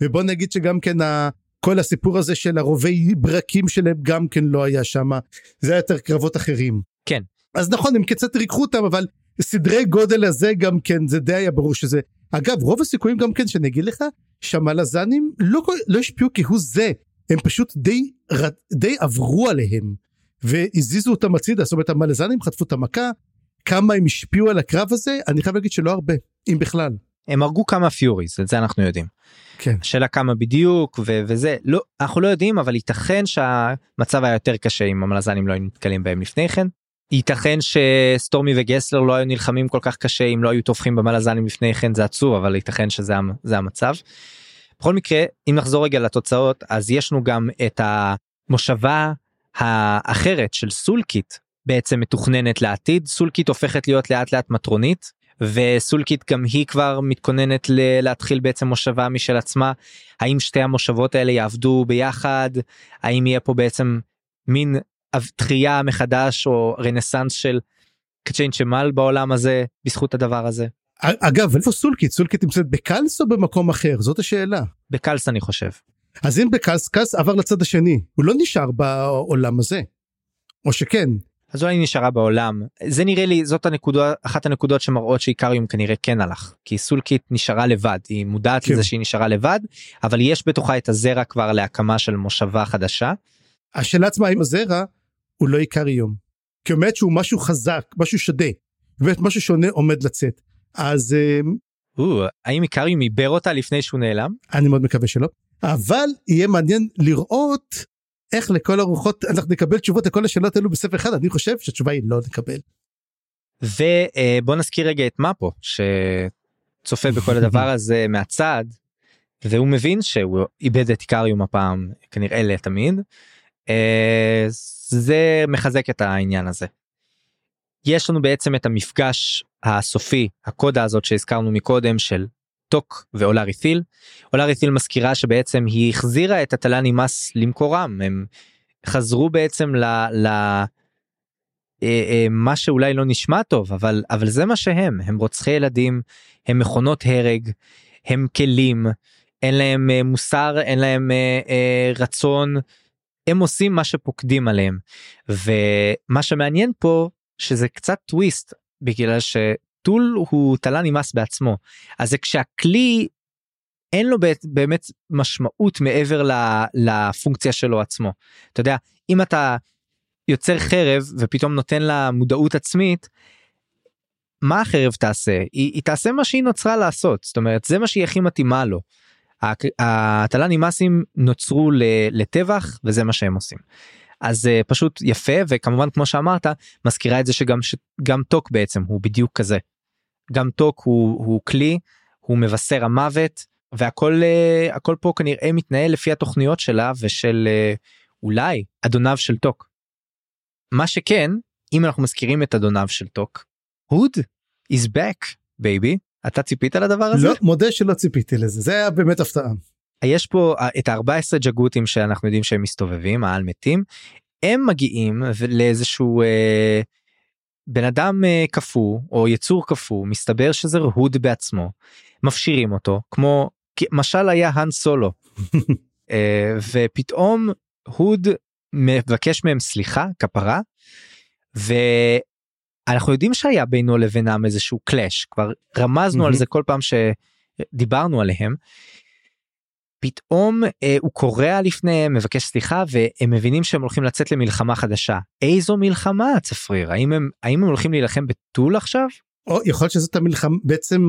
ובוא נגיד שגם כן ה... כל הסיפור הזה של הרובי ברקים שלהם גם כן לא היה שם זה היה יותר קרבות אחרים. כן. אז נכון הם קצת ריככו אותם אבל סדרי גודל הזה גם כן זה די היה ברור שזה אגב רוב הסיכויים גם כן שאני אגיד לך שהמלזנים לא לא השפיעו כהוא זה הם פשוט די די עברו עליהם והזיזו אותם הצידה זאת אומרת המלזנים חטפו את המכה כמה הם השפיעו על הקרב הזה אני חייב להגיד שלא הרבה אם בכלל. הם הרגו כמה פיוריז את זה אנחנו יודעים. כן. השאלה כמה בדיוק ו- וזה לא אנחנו לא יודעים אבל ייתכן שהמצב היה יותר קשה אם המלזנים לא היו נתקלים בהם לפני כן. ייתכן שסטורמי וגסלר לא היו נלחמים כל כך קשה אם לא היו טובחים במלזנים לפני כן זה עצוב אבל ייתכן שזה המ- זה המצב. בכל מקרה אם נחזור רגע לתוצאות אז יש לנו גם את המושבה האחרת של סולקיט בעצם מתוכננת לעתיד. סולקיט הופכת להיות לאט לאט מטרונית וסולקיט גם היא כבר מתכוננת ל- להתחיל בעצם מושבה משל עצמה. האם שתי המושבות האלה יעבדו ביחד? האם יהיה פה בעצם מין תחייה מחדש או רנסאנס של קצ'יין שמל בעולם הזה בזכות הדבר הזה אגב איפה סולקיט סולקיט נמצאת בקלס או במקום אחר זאת השאלה. בקלס אני חושב אז אם בקלס קלס עבר לצד השני הוא לא נשאר בעולם הזה. או שכן אז אולי נשארה בעולם זה נראה לי זאת הנקודה אחת הנקודות שמראות שאיקריום כנראה כן הלך כי סולקיט נשארה לבד היא מודעת כן. לזה שהיא נשארה לבד אבל יש בתוכה את הזרע כבר להקמה של מושבה חדשה השאלה עצמה אם הזרע הוא לא איקריום. כי אומרת שהוא משהו חזק משהו שדה. באמת משהו שונה עומד לצאת. אז אה, או, האם איקריום עיבר אותה לפני שהוא נעלם אני מאוד מקווה שלא. אבל יהיה מעניין לראות איך לכל הרוחות אנחנו נקבל תשובות לכל השאלות האלו בספר אחד אני חושב שהתשובה היא לא נקבל. ובוא נזכיר רגע את מפו שצופה בכל הדבר הזה מהצד והוא מבין שהוא איבד את איקריום הפעם כנראה לתמיד. אה, זה מחזק את העניין הזה. יש לנו בעצם את המפגש הסופי הקודה הזאת שהזכרנו מקודם של טוק ואולארי תיל. אולארי תיל מזכירה שבעצם היא החזירה את הטלני מס למקורם. הם חזרו בעצם ל... ל אה, אה, מה שאולי לא נשמע טוב אבל אבל זה מה שהם. הם רוצחי ילדים הם מכונות הרג הם כלים אין להם אה, מוסר אין להם אה, אה, רצון. הם עושים מה שפוקדים עליהם. ומה שמעניין פה שזה קצת טוויסט בגלל שטול הוא תלה נמאס בעצמו אז זה כשהכלי אין לו באמת- משמעות מעבר לפונקציה שלו עצמו אתה יודע אם אתה יוצר חרב ופתאום נותן לה מודעות עצמית. מה החרב תעשה? היא, היא תעשה מה שהיא נוצרה לעשות זאת אומרת זה מה שהיא הכי מתאימה לו. הטלן אימאסים נוצרו לטבח וזה מה שהם עושים. אז זה פשוט יפה וכמובן כמו שאמרת מזכירה את זה שגם שגם טוק בעצם הוא בדיוק כזה. גם טוק הוא, הוא כלי הוא מבשר המוות והכל אה, הכל פה כנראה מתנהל לפי התוכניות שלה ושל אה, אולי אדוניו של טוק. מה שכן אם אנחנו מזכירים את אדוניו של טוק הוד is back baby אתה ציפית לדבר הזה? לא מודה שלא ציפיתי לזה זה היה באמת הפתעה. יש פה אה, את ה-14 ג'גותים שאנחנו יודעים שהם מסתובבים העל מתים הם מגיעים לאיזשהו אה, בן אדם אה, קפוא או יצור קפוא מסתבר שזה הוד בעצמו מפשירים אותו כמו משל היה האן סולו אה, ופתאום הוד מבקש מהם סליחה כפרה ואנחנו יודעים שהיה בינו לבינם איזשהו קלאש כבר רמזנו mm-hmm. על זה כל פעם שדיברנו עליהם. פתאום אה, הוא קורע לפניהם מבקש סליחה והם מבינים שהם הולכים לצאת למלחמה חדשה איזו מלחמה צפריר האם הם האם הם הולכים להילחם בטול עכשיו. או יכול להיות שזאת המלחמה בעצם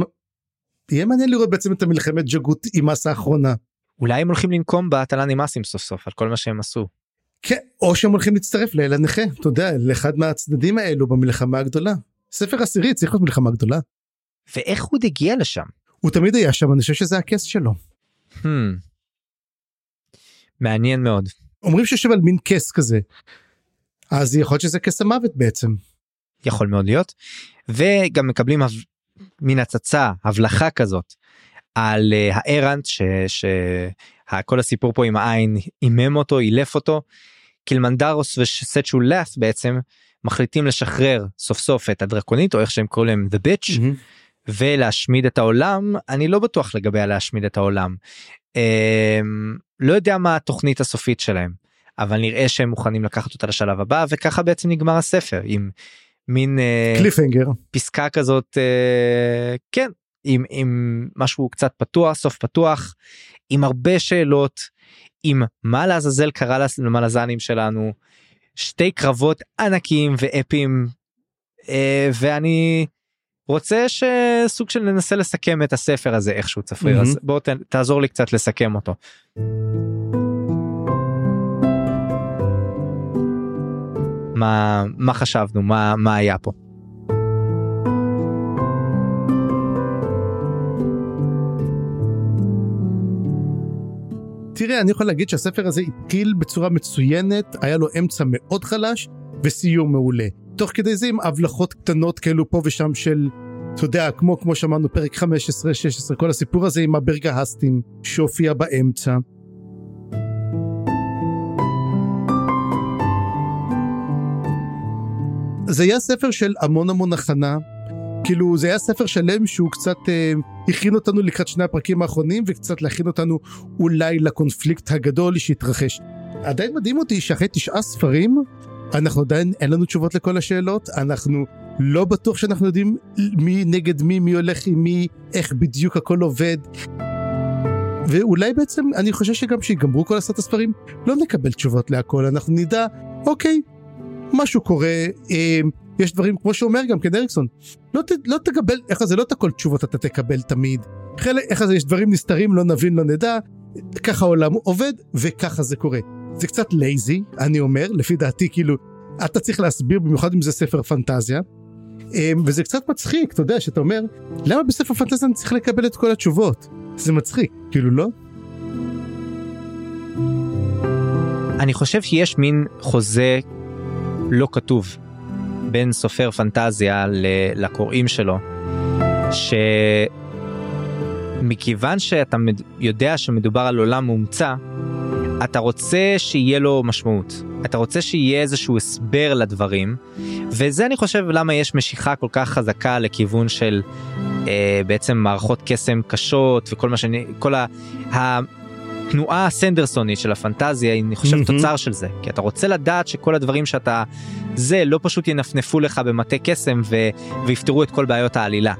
יהיה מעניין לראות בעצם את המלחמת ג'גות עם מסה האחרונה. אולי הם הולכים לנקום בתל"ן נמאסים סוף סוף על כל מה שהם עשו. כן או שהם הולכים להצטרף לאל הנכה אתה יודע לאחד מהצדדים האלו במלחמה הגדולה. ספר עשירי צריך להיות מלחמה גדולה. ואיך הוא הגיע לשם? הוא תמיד היה שם אני חושב שזה הכס שלו. Hmm. מעניין מאוד. אומרים שיושב על מין כס כזה. אז יכול להיות שזה כס המוות בעצם. יכול מאוד להיות. וגם מקבלים הב... מין הצצה הבלחה כזאת על uh, הארנט שכל הסיפור פה עם העין עימם אותו אילף אותו. קילמנדרוס וסצ'ו לאף בעצם מחליטים לשחרר סוף סוף את הדרקונית או איך שהם קוראים להם the bitch mm-hmm. ולהשמיד את העולם אני לא בטוח לגבי הלהשמיד את העולם. Um, לא יודע מה התוכנית הסופית שלהם אבל נראה שהם מוכנים לקחת אותה לשלב הבא וככה בעצם נגמר הספר עם מין קליפינגר uh, פסקה כזאת uh, כן עם, עם משהו קצת פתוח סוף פתוח עם הרבה שאלות עם מה לעזאזל קרה למלזנים שלנו שתי קרבות ענקיים ואפיים uh, ואני רוצה שסוג של ננסה לסכם את הספר הזה איכשהו צפריר mm-hmm. אז בוא ת, תעזור לי קצת לסכם אותו. מה מה חשבנו מה מה היה פה. תראה אני יכול להגיד שהספר הזה התחיל בצורה מצוינת היה לו אמצע מאוד חלש וסיום מעולה תוך כדי זה עם הבלחות קטנות כאלו פה ושם של אתה יודע כמו כמו שאמרנו פרק 15 16 כל הסיפור הזה עם הברגהסטים שהופיע באמצע. זה היה ספר של המון המון הכנה כאילו זה היה ספר שלם שהוא קצת אה, הכין אותנו לקראת שני הפרקים האחרונים וקצת להכין אותנו אולי לקונפליקט הגדול שהתרחש. עדיין מדהים אותי שאחרי תשעה ספרים אנחנו עדיין אין לנו תשובות לכל השאלות. אנחנו לא בטוח שאנחנו יודעים מי נגד מי מי הולך עם מי איך בדיוק הכל עובד. ואולי בעצם אני חושב שגם שיגמרו כל עשרת הספרים לא נקבל תשובות להכל. אנחנו נדע אוקיי משהו קורה אה, יש דברים כמו שאומר גם כן אריקסון לא, ת, לא תקבל איך זה לא את הכל תשובות אתה תקבל תמיד. חלק איך זה יש דברים נסתרים לא נבין לא נדע. ככה העולם עובד וככה זה קורה זה קצת לייזי אני אומר לפי דעתי כאילו אתה צריך להסביר במיוחד אם זה ספר פנטזיה אה, וזה קצת מצחיק אתה יודע שאתה אומר למה בספר פנטזיה אני צריך לקבל את כל התשובות זה מצחיק כאילו לא. אני חושב שיש מין חוזה לא כתוב בין סופר פנטזיה לקוראים שלו, שמכיוון שאתה יודע שמדובר על עולם מומצא, אתה רוצה שיהיה לו משמעות. אתה רוצה שיהיה איזשהו הסבר לדברים, וזה אני חושב למה יש משיכה כל כך חזקה לכיוון של אה, בעצם מערכות קסם קשות וכל מה שאני, כל ה... ה התנועה הסנדרסונית של הפנטזיה היא אני חושב mm-hmm. תוצר של זה כי אתה רוצה לדעת שכל הדברים שאתה זה לא פשוט ינפנפו לך במטה קסם ו... ויפתרו את כל בעיות העלילה.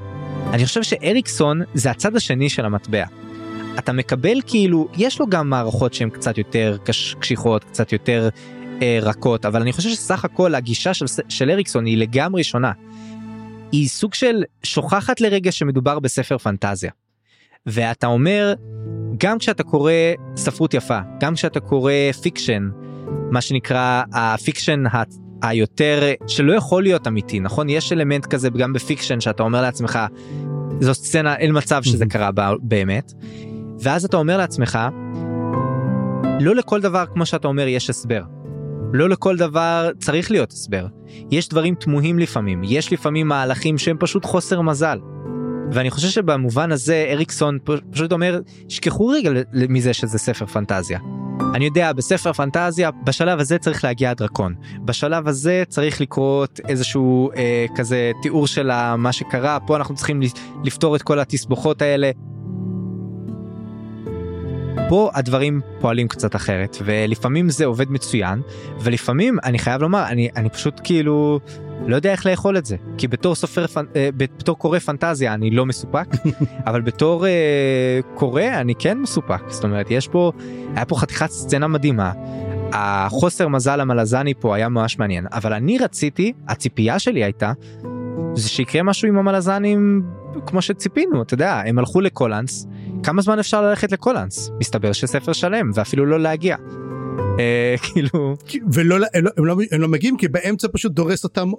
אני חושב שאריקסון זה הצד השני של המטבע. אתה מקבל כאילו יש לו גם מערכות שהן קצת יותר קש... קשיחות קצת יותר אה, רכות אבל אני חושב שסך הכל הגישה של, של אריקסון היא לגמרי שונה. היא סוג של שוכחת לרגע שמדובר בספר פנטזיה. ואתה אומר גם כשאתה קורא ספרות יפה, גם כשאתה קורא fiction, מה שנקרא ה fiction. היותר שלא יכול להיות אמיתי נכון יש אלמנט כזה גם ב fiction שאתה אומר לעצמך זו סצנה אין מצב שזה קרה באמת ואז אתה אומר לעצמך לא לכל דבר כמו שאתה אומר יש הסבר. לא לכל דבר צריך להיות הסבר יש דברים תמוהים לפעמים יש לפעמים מהלכים שהם פשוט חוסר מזל. ואני חושב שבמובן הזה אריקסון פשוט אומר שכחו רגע מזה שזה ספר פנטזיה. אני יודע בספר פנטזיה בשלב הזה צריך להגיע הדרקון בשלב הזה צריך לקרות איזשהו אה, כזה תיאור של מה שקרה פה אנחנו צריכים לפתור את כל התסבוכות האלה. פה הדברים פועלים קצת אחרת ולפעמים זה עובד מצוין ולפעמים אני חייב לומר אני אני פשוט כאילו לא יודע איך לאכול את זה כי בתור סופר אה, בתור קורא פנטזיה אני לא מסופק אבל בתור אה, קורא אני כן מסופק זאת אומרת יש פה היה פה חתיכת סצנה מדהימה. החוסר מזל המלזני פה היה ממש מעניין אבל אני רציתי הציפייה שלי הייתה זה שיקרה משהו עם המלזנים כמו שציפינו אתה יודע הם הלכו לקולנס כמה זמן אפשר ללכת לקולנס מסתבר שספר שלם ואפילו לא להגיע. אה, כאילו ולא לא, הם לא, הם לא מגיעים כי באמצע פשוט דורס אותם.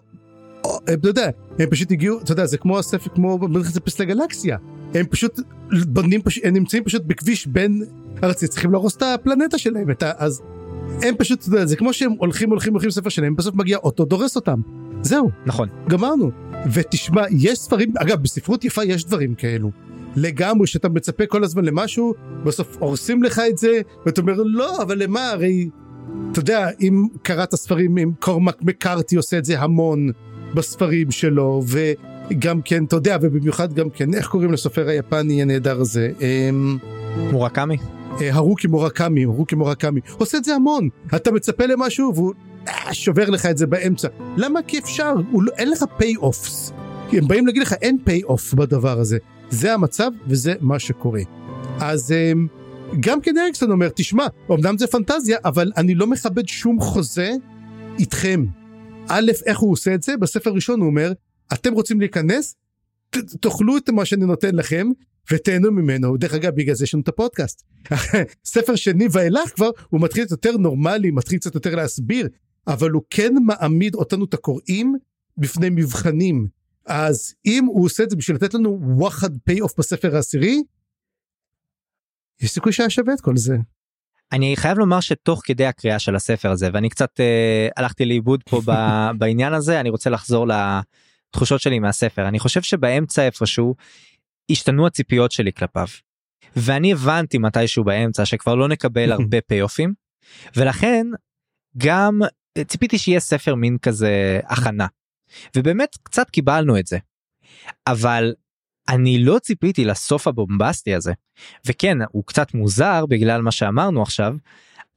אתה יודע הם פשוט הגיעו אתה יודע זה כמו הספר כמו במלכת הפס לגלקסיה הם פשוט בונים פשוט הם נמצאים פשוט בכביש בין ארצי צריכים להרוס את הפלנטה שלהם את ה, אז הם פשוט אתה יודע, זה כמו שהם הולכים הולכים הולכים ספר שלהם בסוף מגיע אוטו דורס אותם זהו. נכון. גמרנו. ותשמע יש ספרים אגב בספרות יפה יש דברים כאלו. לגמרי שאתה מצפה כל הזמן למשהו בסוף הורסים לך את זה ואתה אומר לא אבל למה? הרי אתה יודע אם קראת ספרים אם קורמק מקארתי עושה את זה המון בספרים שלו וגם כן אתה יודע ובמיוחד גם כן איך קוראים לסופר היפני הנהדר הזה? אמ, מורקמי אה, הרוקי מורקמי הרוקי מורקמי עושה את זה המון. אתה מצפה למשהו והוא שובר לך את זה באמצע למה כי אפשר לא, אין לך payoffs הם באים להגיד לך אין payoff בדבר הזה זה המצב וזה מה שקורה. אז אמ, גם כן אריקסון אומר, תשמע, אמנם זה פנטזיה, אבל אני לא מכבד שום חוזה איתכם. א', איך הוא עושה את זה? בספר הראשון הוא אומר, אתם רוצים להיכנס? ת, תאכלו את מה שאני נותן לכם, ותהנו ממנו. דרך אגב, בגלל זה יש לנו את הפודקאסט. ספר שני ואילך כבר, הוא מתחיל קצת יותר נורמלי, מתחיל קצת יותר להסביר, אבל הוא כן מעמיד אותנו, את הקוראים, בפני מבחנים. אז אם הוא עושה את זה בשביל לתת לנו וואחד פיי אוף בספר העשירי, יש סיכוי שהיה שווה את כל זה. אני חייב לומר שתוך כדי הקריאה של הספר הזה ואני קצת אה, הלכתי לאיבוד פה ב, בעניין הזה אני רוצה לחזור לתחושות שלי מהספר אני חושב שבאמצע איפשהו השתנו הציפיות שלי כלפיו. ואני הבנתי מתישהו באמצע שכבר לא נקבל הרבה פיי אופים ולכן גם ציפיתי שיהיה ספר מין כזה הכנה ובאמת קצת קיבלנו את זה. אבל אני לא ציפיתי לסוף הבומבסטי הזה. וכן, הוא קצת מוזר בגלל מה שאמרנו עכשיו,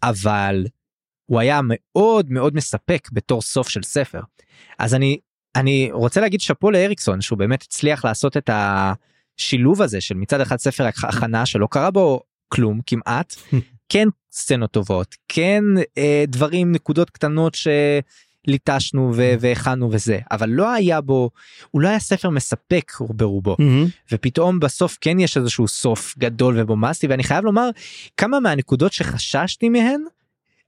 אבל הוא היה מאוד מאוד מספק בתור סוף של ספר. אז אני, אני רוצה להגיד שאפו לאריקסון שהוא באמת הצליח לעשות את השילוב הזה של מצד אחד ספר הכנה שלא קרה בו כלום כמעט, כן סצנות טובות, כן אה, דברים, נקודות קטנות ש... ליטשנו והכנו וזה אבל לא היה בו הוא לא היה ספר מספק ברובו mm-hmm. ופתאום בסוף כן יש איזשהו סוף גדול ובומאסטי ואני חייב לומר כמה מהנקודות שחששתי מהן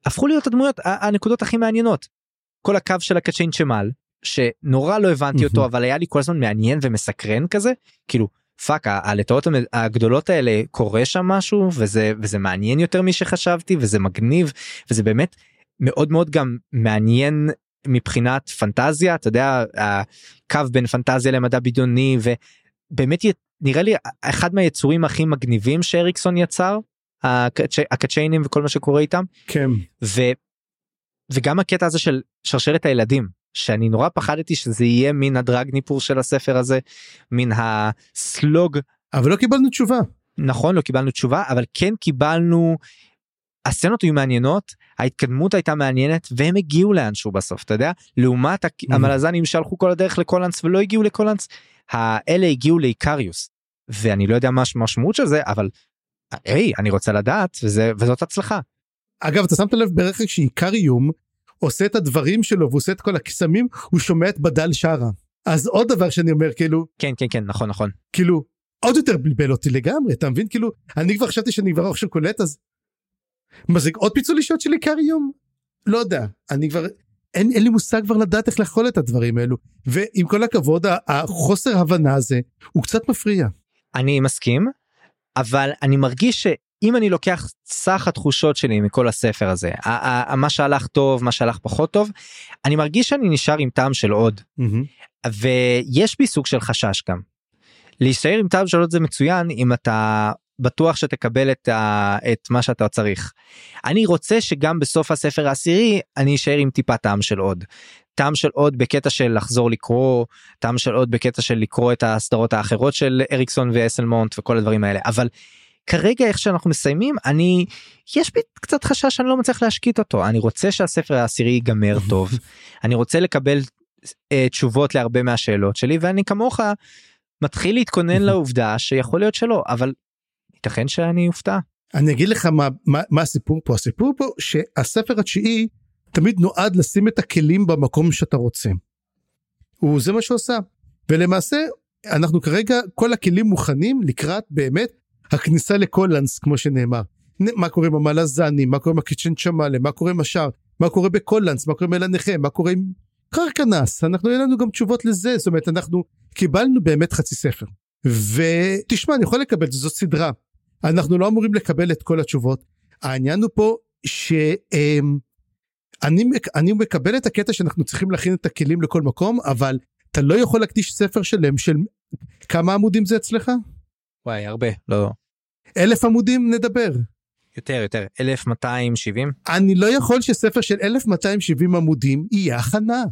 הפכו להיות הדמויות הנקודות הכי מעניינות. כל הקו של הקצ'יין צ'מל שנורא לא הבנתי mm-hmm. אותו אבל היה לי כל הזמן מעניין ומסקרן כזה כאילו fuck הלטאות הגדולות האלה קורה שם משהו? וזה וזה מעניין יותר משחשבתי וזה מגניב וזה באמת מאוד מאוד גם מעניין מבחינת פנטזיה. אתה יודע הקו בין פנטזיה למדע בדיוני ובאמת נראה לי אחד מהיצורים הכי מגניבים שאריקסון יצר הקצ'יינים וכל מה שקורה איתם. כן. ו, וגם הקטע הזה של שרשרת הילדים שאני נורא פחדתי שזה יהיה מין הדרגניפור של הספר הזה מין הסלוג אבל לא קיבלנו תשובה נכון לא קיבלנו תשובה אבל כן קיבלנו הסצנות היו מעניינות ההתקדמות הייתה מעניינת והם הגיעו לאנשהו בסוף אתה יודע לעומת. המלזנים שהלכו כל הדרך לקולנס ולא הגיעו לקולנס האלה הגיעו לאיקריוס ואני לא יודע מה המשמעות של זה אבל היי אני רוצה לדעת וזה וזאת הצלחה. אגב אתה שמת לב בערך שאיקריום עושה את הדברים שלו ועושה את כל הקסמים הוא שומע את בדל שרה אז עוד דבר שאני אומר כאילו כן כן כן נכון נכון כאילו עוד יותר בלבל אותי לגמרי אתה מבין כאילו אני כבר חשבתי שאני כבר עכשיו קולט אז מה זה עוד פיצול אישיות של איקריום? לא יודע, אני כבר, אין, אין לי מושג כבר לדעת איך לאכול את הדברים האלו. ועם כל הכבוד, החוסר הבנה הזה הוא קצת מפריע. אני מסכים, אבל אני מרגיש שאם אני לוקח סך התחושות שלי מכל הספר הזה, מה שהלך טוב, מה שהלך פחות טוב, אני מרגיש שאני נשאר עם טעם של עוד. Mm-hmm. ויש בי סוג של חשש גם. להישאר עם טעם של עוד זה מצוין אם אתה בטוח שתקבל את, ה, את מה שאתה צריך. אני רוצה שגם בסוף הספר העשירי אני אשאר עם טיפה טעם של עוד. טעם של עוד בקטע של לחזור לקרוא, טעם של עוד בקטע של לקרוא את הסדרות האחרות של אריקסון ואסלמונט וכל הדברים האלה, אבל כרגע איך שאנחנו מסיימים אני יש בי קצת חשש שאני לא מצליח להשקיט אותו אני רוצה שהספר העשירי ייגמר טוב אני רוצה לקבל uh, תשובות להרבה מהשאלות שלי ואני כמוך מתחיל להתכונן לעובדה שיכול להיות שלא אבל ייתכן שאני אופתע. אני אגיד לך מה, מה, מה הסיפור פה הסיפור פה שהספר התשיעי תמיד נועד לשים את הכלים במקום שאתה רוצה. הוא זה מה שעושה ולמעשה אנחנו כרגע כל הכלים מוכנים לקראת באמת הכניסה לקולנס כמו שנאמר. מה קורה עם המלזני מה קורה עם הקיצ'ן צ'מאלה מה קורה עם השאר? מה קורה בקולנס מה קורה עם אל הנכה מה קורה עם קרקנס? אנחנו אין לנו גם תשובות לזה. זאת אומרת אנחנו קיבלנו באמת חצי ספר. ותשמע אני יכול לקבל זאת סדרה. אנחנו לא אמורים לקבל את כל התשובות. העניין הוא פה שאני אני מקבל את הקטע שאנחנו צריכים להכין את הכלים לכל מקום אבל אתה לא יכול להקדיש ספר שלם של כמה עמודים זה אצלך? וואי הרבה לא אלף עמודים נדבר. יותר יותר 1270 אני לא יכול שספר של 1270 עמודים יהיה הכנה.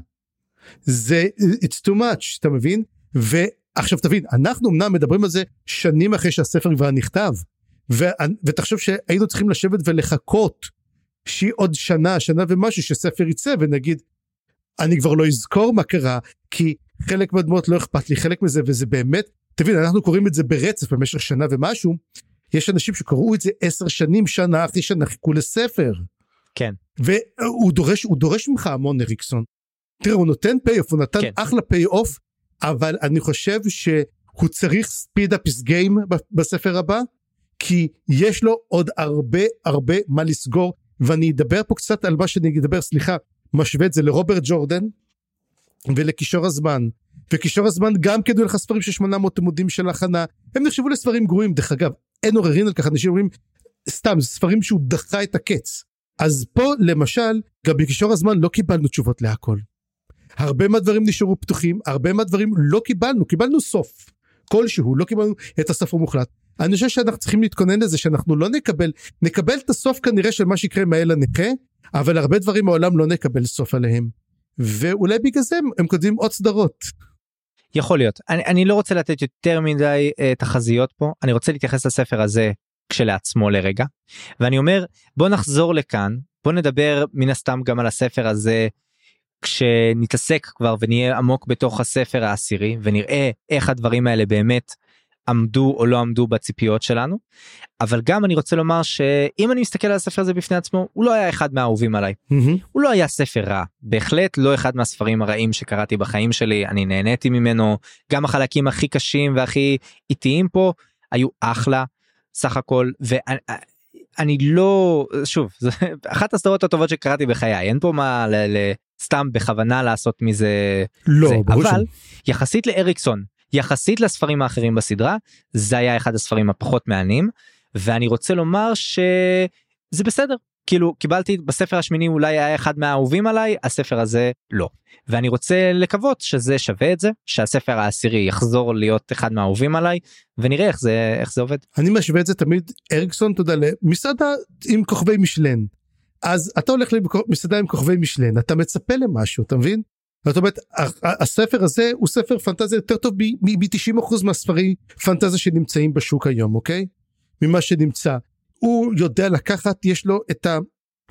זה it's too much אתה מבין ועכשיו תבין אנחנו אמנם מדברים על זה שנים אחרי שהספר כבר נכתב ו, ותחשוב שהיינו צריכים לשבת ולחכות שהיא עוד שנה שנה ומשהו שספר יצא ונגיד אני כבר לא אזכור מה קרה כי חלק מהדמות לא אכפת לי חלק מזה וזה באמת תבין אנחנו קוראים את זה ברצף במשך שנה ומשהו יש אנשים שקראו את זה עשר שנים שנה אחרי שנה חיכו לספר. כן. והוא דורש הוא דורש ממך המון אריקסון. תראה הוא נותן payoff הוא נתן כן. אחלה payoff אבל אני חושב שהוא צריך speed up his game בספר הבא כי יש לו עוד הרבה הרבה מה לסגור ואני אדבר פה קצת על מה שאני אדבר סליחה משווה את זה לרוברט ג'ורדן ולקישור הזמן וקישור הזמן גם כן לך ספרים של 800 עמודים של הכנה הם נחשבו לספרים גרועים דרך אגב אין עוררין על כך אנשים אומרים סתם ספרים שהוא דחה את הקץ אז פה למשל גם בקישור הזמן לא קיבלנו תשובות להכל. הרבה מהדברים נשארו פתוחים הרבה מהדברים לא קיבלנו קיבלנו סוף כלשהו לא קיבלנו את הסוף המוחלט. אני חושב שאנחנו צריכים להתכונן לזה שאנחנו לא נקבל נקבל את הסוף כנראה של מה שיקרה עם האל הנכה אבל הרבה דברים מעולם לא נקבל סוף עליהם. ואולי בגלל זה הם כותבים עוד סדרות. יכול להיות. אני, אני לא רוצה לתת יותר מדי uh, תחזיות פה. אני רוצה להתייחס לספר הזה כשלעצמו לרגע. ואני אומר בוא נחזור לכאן בוא נדבר מן הסתם גם על הספר הזה כשנתעסק כבר ונהיה עמוק בתוך הספר העשירי ונראה איך הדברים האלה באמת עמדו או לא עמדו בציפיות שלנו. אבל גם אני רוצה לומר שאם אני מסתכל על הספר הזה בפני עצמו הוא לא היה אחד מהאהובים עליי. Mm-hmm. הוא לא היה ספר רע בהחלט לא אחד מהספרים הרעים שקראתי בחיים שלי אני נהניתי ממנו גם החלקים הכי קשים והכי איטיים פה היו אחלה סך הכל ואני אני לא שוב זה אחת הסדרות הטובות שקראתי בחיי אין פה מה ל, ל, סתם בכוונה לעשות מזה לא זה. אבל יחסית לאריקסון יחסית לספרים האחרים בסדרה זה היה אחד הספרים הפחות מעניינים ואני רוצה לומר שזה בסדר. כאילו קיבלתי בספר השמיני אולי היה אחד מהאהובים עליי הספר הזה לא. ואני רוצה לקוות שזה שווה את זה שהספר העשירי יחזור להיות אחד מהאהובים עליי ונראה איך זה איך זה עובד. אני משווה את זה תמיד. אריקסון יודע למסעדה עם כוכבי משלן. אז אתה הולך למסעדה עם כוכבי מישלן אתה מצפה למשהו אתה מבין זאת אומרת הספר הזה הוא ספר פנטזיה יותר טוב מ-90% מהספרי פנטזיה שנמצאים בשוק היום אוקיי? ממה שנמצא. הוא יודע לקחת יש לו את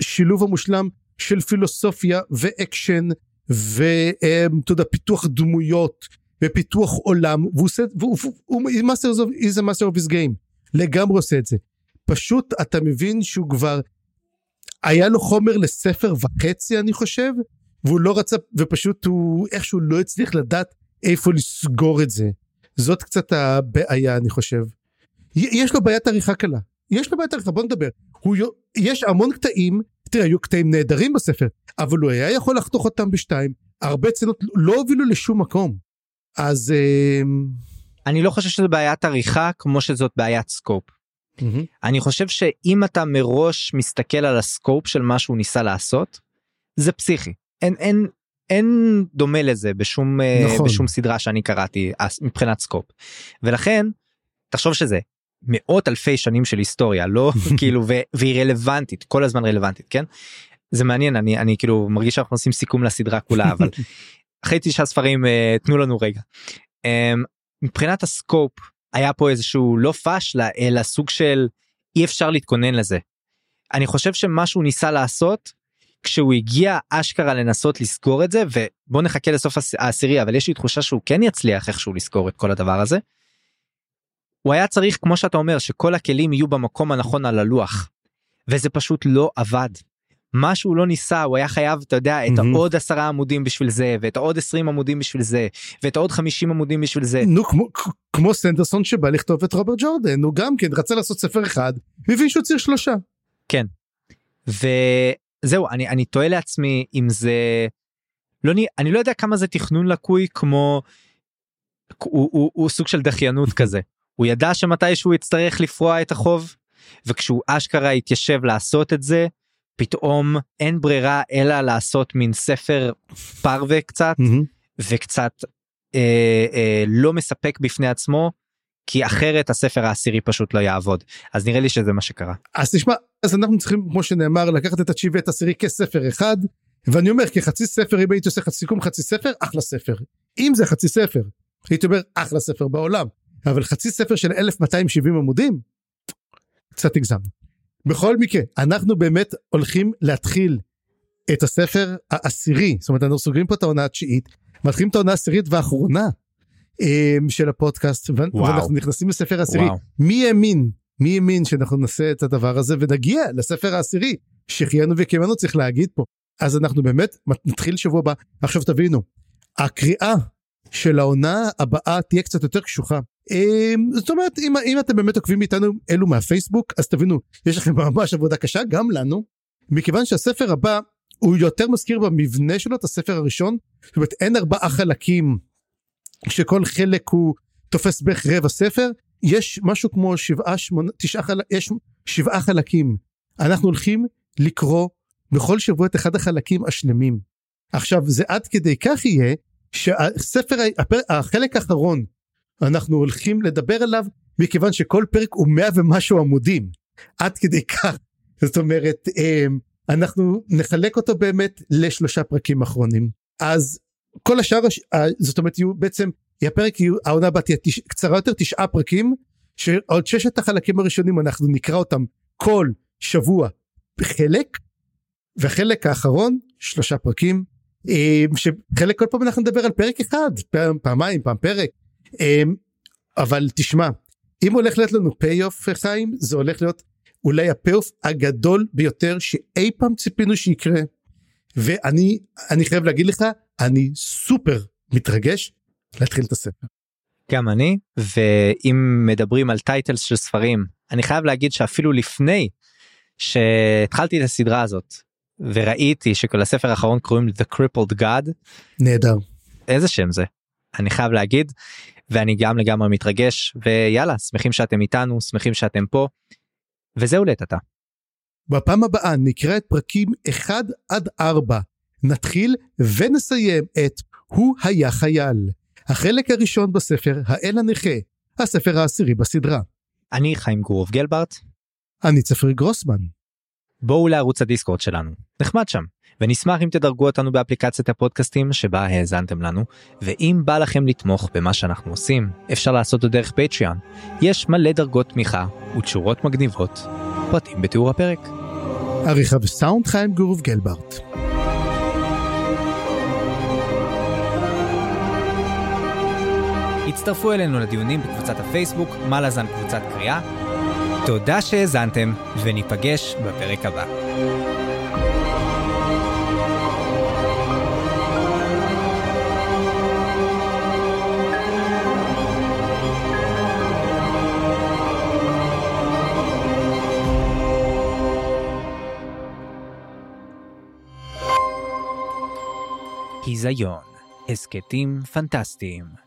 השילוב המושלם של פילוסופיה ואקשן ואתה יודע פיתוח דמויות ופיתוח עולם והוא עושה והוא הוא master of איזה master of his game לגמרי עושה את זה. פשוט אתה מבין שהוא כבר היה לו חומר לספר וחצי אני חושב והוא לא רצה ופשוט הוא איכשהו לא הצליח לדעת איפה לסגור את זה. זאת קצת הבעיה אני חושב. יש לו בעיית עריכה קלה יש לו בעיית עריכה בוא נדבר הוא יש המון קטעים תראה היו קטעים נהדרים בספר אבל הוא היה יכול לחתוך אותם בשתיים הרבה צנות לא הובילו לשום מקום אז אמ, אני לא חושב שזה בעיית עריכה כמו שזאת בעיית scope. Mm-hmm. אני חושב שאם אתה מראש מסתכל על ה scope של מה שהוא ניסה לעשות זה פסיכי אין אין אין דומה לזה בשום אה, נכון. בשום סדרה שאני קראתי מבחינת scope ולכן תחשוב שזה מאות אלפי שנים של היסטוריה לא כאילו ו, והיא רלוונטית כל הזמן רלוונטית כן זה מעניין אני אני כאילו מרגיש שאנחנו עושים סיכום לסדרה כולה אבל אחרי תשעה ספרים uh, תנו לנו רגע um, מבחינת הסקופ היה פה איזשהו לא פשלה אלא סוג של אי אפשר להתכונן לזה. אני חושב שמה שהוא ניסה לעשות כשהוא הגיע אשכרה לנסות לסגור את זה ובוא נחכה לסוף העשירי אבל יש לי תחושה שהוא כן יצליח איכשהו לסגור את כל הדבר הזה. הוא היה צריך כמו שאתה אומר שכל הכלים יהיו במקום הנכון על הלוח וזה פשוט לא עבד. מה שהוא לא ניסה הוא היה חייב אתה יודע את מהמם. העוד עשרה עמודים בשביל זה ואת העוד 20 עמודים בשביל זה ואת העוד 50 עמודים בשביל זה נו כמו כמו סנדרסון שבא לכתוב את רוברט ג'ורדן הוא גם כן רצה לעשות ספר אחד והבין שהוא צריך שלושה. וזהו אני אני תוהה לעצמי אם זה לא נ- אני לא יודע כמה זה תכנון לקוי כמו הוא, הוא, הוא סוג של דחיינות כזה הוא ידע שמתישהו יצטרך לפרוע את החוב וכשהוא אשכרה התיישב לעשות את זה פתאום אין ברירה אלא לעשות מין ספר פרווה קצת מהמם. וקצת אה, אה, לא מספק בפני עצמו כי אחרת הספר העשירי פשוט לא יעבוד. אז נראה לי שזה מה שקרה. אז תשמע אז אנחנו צריכים כמו שנאמר לקחת את התשיעי ואת העשירי כספר אחד ואני אומר כחצי ספר אם הייתי עושה סיכום חצי ספר אחלה ספר. אם זה חצי ספר הייתי אומר אחלה ספר בעולם. אבל חצי ספר של 1270 עמודים קצת הגזמנו. בכל מקרה אנחנו באמת הולכים להתחיל את הספר העשירי. זאת אומרת אנחנו סוגרים פה את העונה התשיעית מתחילים את העונה העשירית והאחרונה של הפודקאסט וואו. ואנחנו נכנסים לספר העשירי. וואו. מי האמין מי האמין שאנחנו נעשה את הדבר הזה? ונגיע לספר העשירי. שהחיינו וקיימנו צריך להגיד פה. אז אנחנו באמת נתחיל שבוע הבא. עכשיו תבינו הקריאה של העונה הבאה תהיה קצת יותר קשוחה. אמ, זאת אומרת אם, אם אתם באמת עוקבים איתנו אלו מהפייסבוק אז תבינו יש לכם ממש עבודה קשה גם לנו. מכיוון שהספר הבא הוא יותר מזכיר במבנה שלו את הספר הראשון זאת אומרת אין ארבעה חלקים שכל חלק הוא תופס בערך רבע ספר יש משהו כמו שבעה שמונה תשעה חלקים יש שבעה חלקים. אנחנו הולכים לקרוא בכל שבוע את אחד החלקים השלמים. עכשיו זה עד כדי כך יהיה שהספר הפר, החלק האחרון אנחנו הולכים לדבר עליו מכיוון שכל פרק הוא מאה ומשהו עמודים. עד כדי כך. זאת אומרת אמ, אנחנו נחלק אותו באמת לשלושה פרקים אחרונים. אז כל השאר זאת אומרת יהיו בעצם הפרק יהיו העונה הבאה תהיה תש- קצרה יותר תשעה פרקים שעוד ששת החלקים הראשונים אנחנו נקרא אותם כל שבוע בחלק והחלק האחרון שלושה פרקים אה, שחלק כל פעם אנחנו נדבר על פרק אחד פעם, פעמיים פעם פרק אה, אבל תשמע אם הולך להיות לנו payoff חיים זה הולך להיות אולי ה payoff הגדול ביותר שאי פעם ציפינו שיקרה ואני אני חייב להגיד לך אני סופר מתרגש להתחיל את הספר. גם אני ואם מדברים על titles של ספרים אני חייב להגיד שאפילו לפני שהתחלתי את הסדרה הזאת וראיתי שכל הספר האחרון קוראים The Crippled God נהדר. איזה שם זה אני חייב להגיד ואני גם לגמרי מתרגש ויאללה שמחים שאתם איתנו שמחים שאתם פה וזהו לעת עתה. בפעם הבאה נקרא את פרקים 1 עד 4 נתחיל ונסיים את הוא היה חייל החלק הראשון בספר האל הנכה הספר העשירי בסדרה. אני חיים גורוב גלברט אני צפרי גרוסמן. בואו לערוץ הדיסקורד שלנו נחמד שם ונשמח אם תדרגו אותנו באפליקציית הפודקאסטים שבה האזנתם לנו ואם בא לכם לתמוך במה שאנחנו עושים אפשר לעשות זאת דרך פטריון יש מלא דרגות תמיכה ותשורות מגניבות פרטים בתיאור הפרק. עריכה וסאונד חיים גורוב גלברט. הצטרפו אלינו לדיונים בקבוצת הפייסבוק מה לזן קבוצת קריאה. תודה שהאזנתם וניפגש בפרק הבא. היזיון, הסכתים פנטסטיים.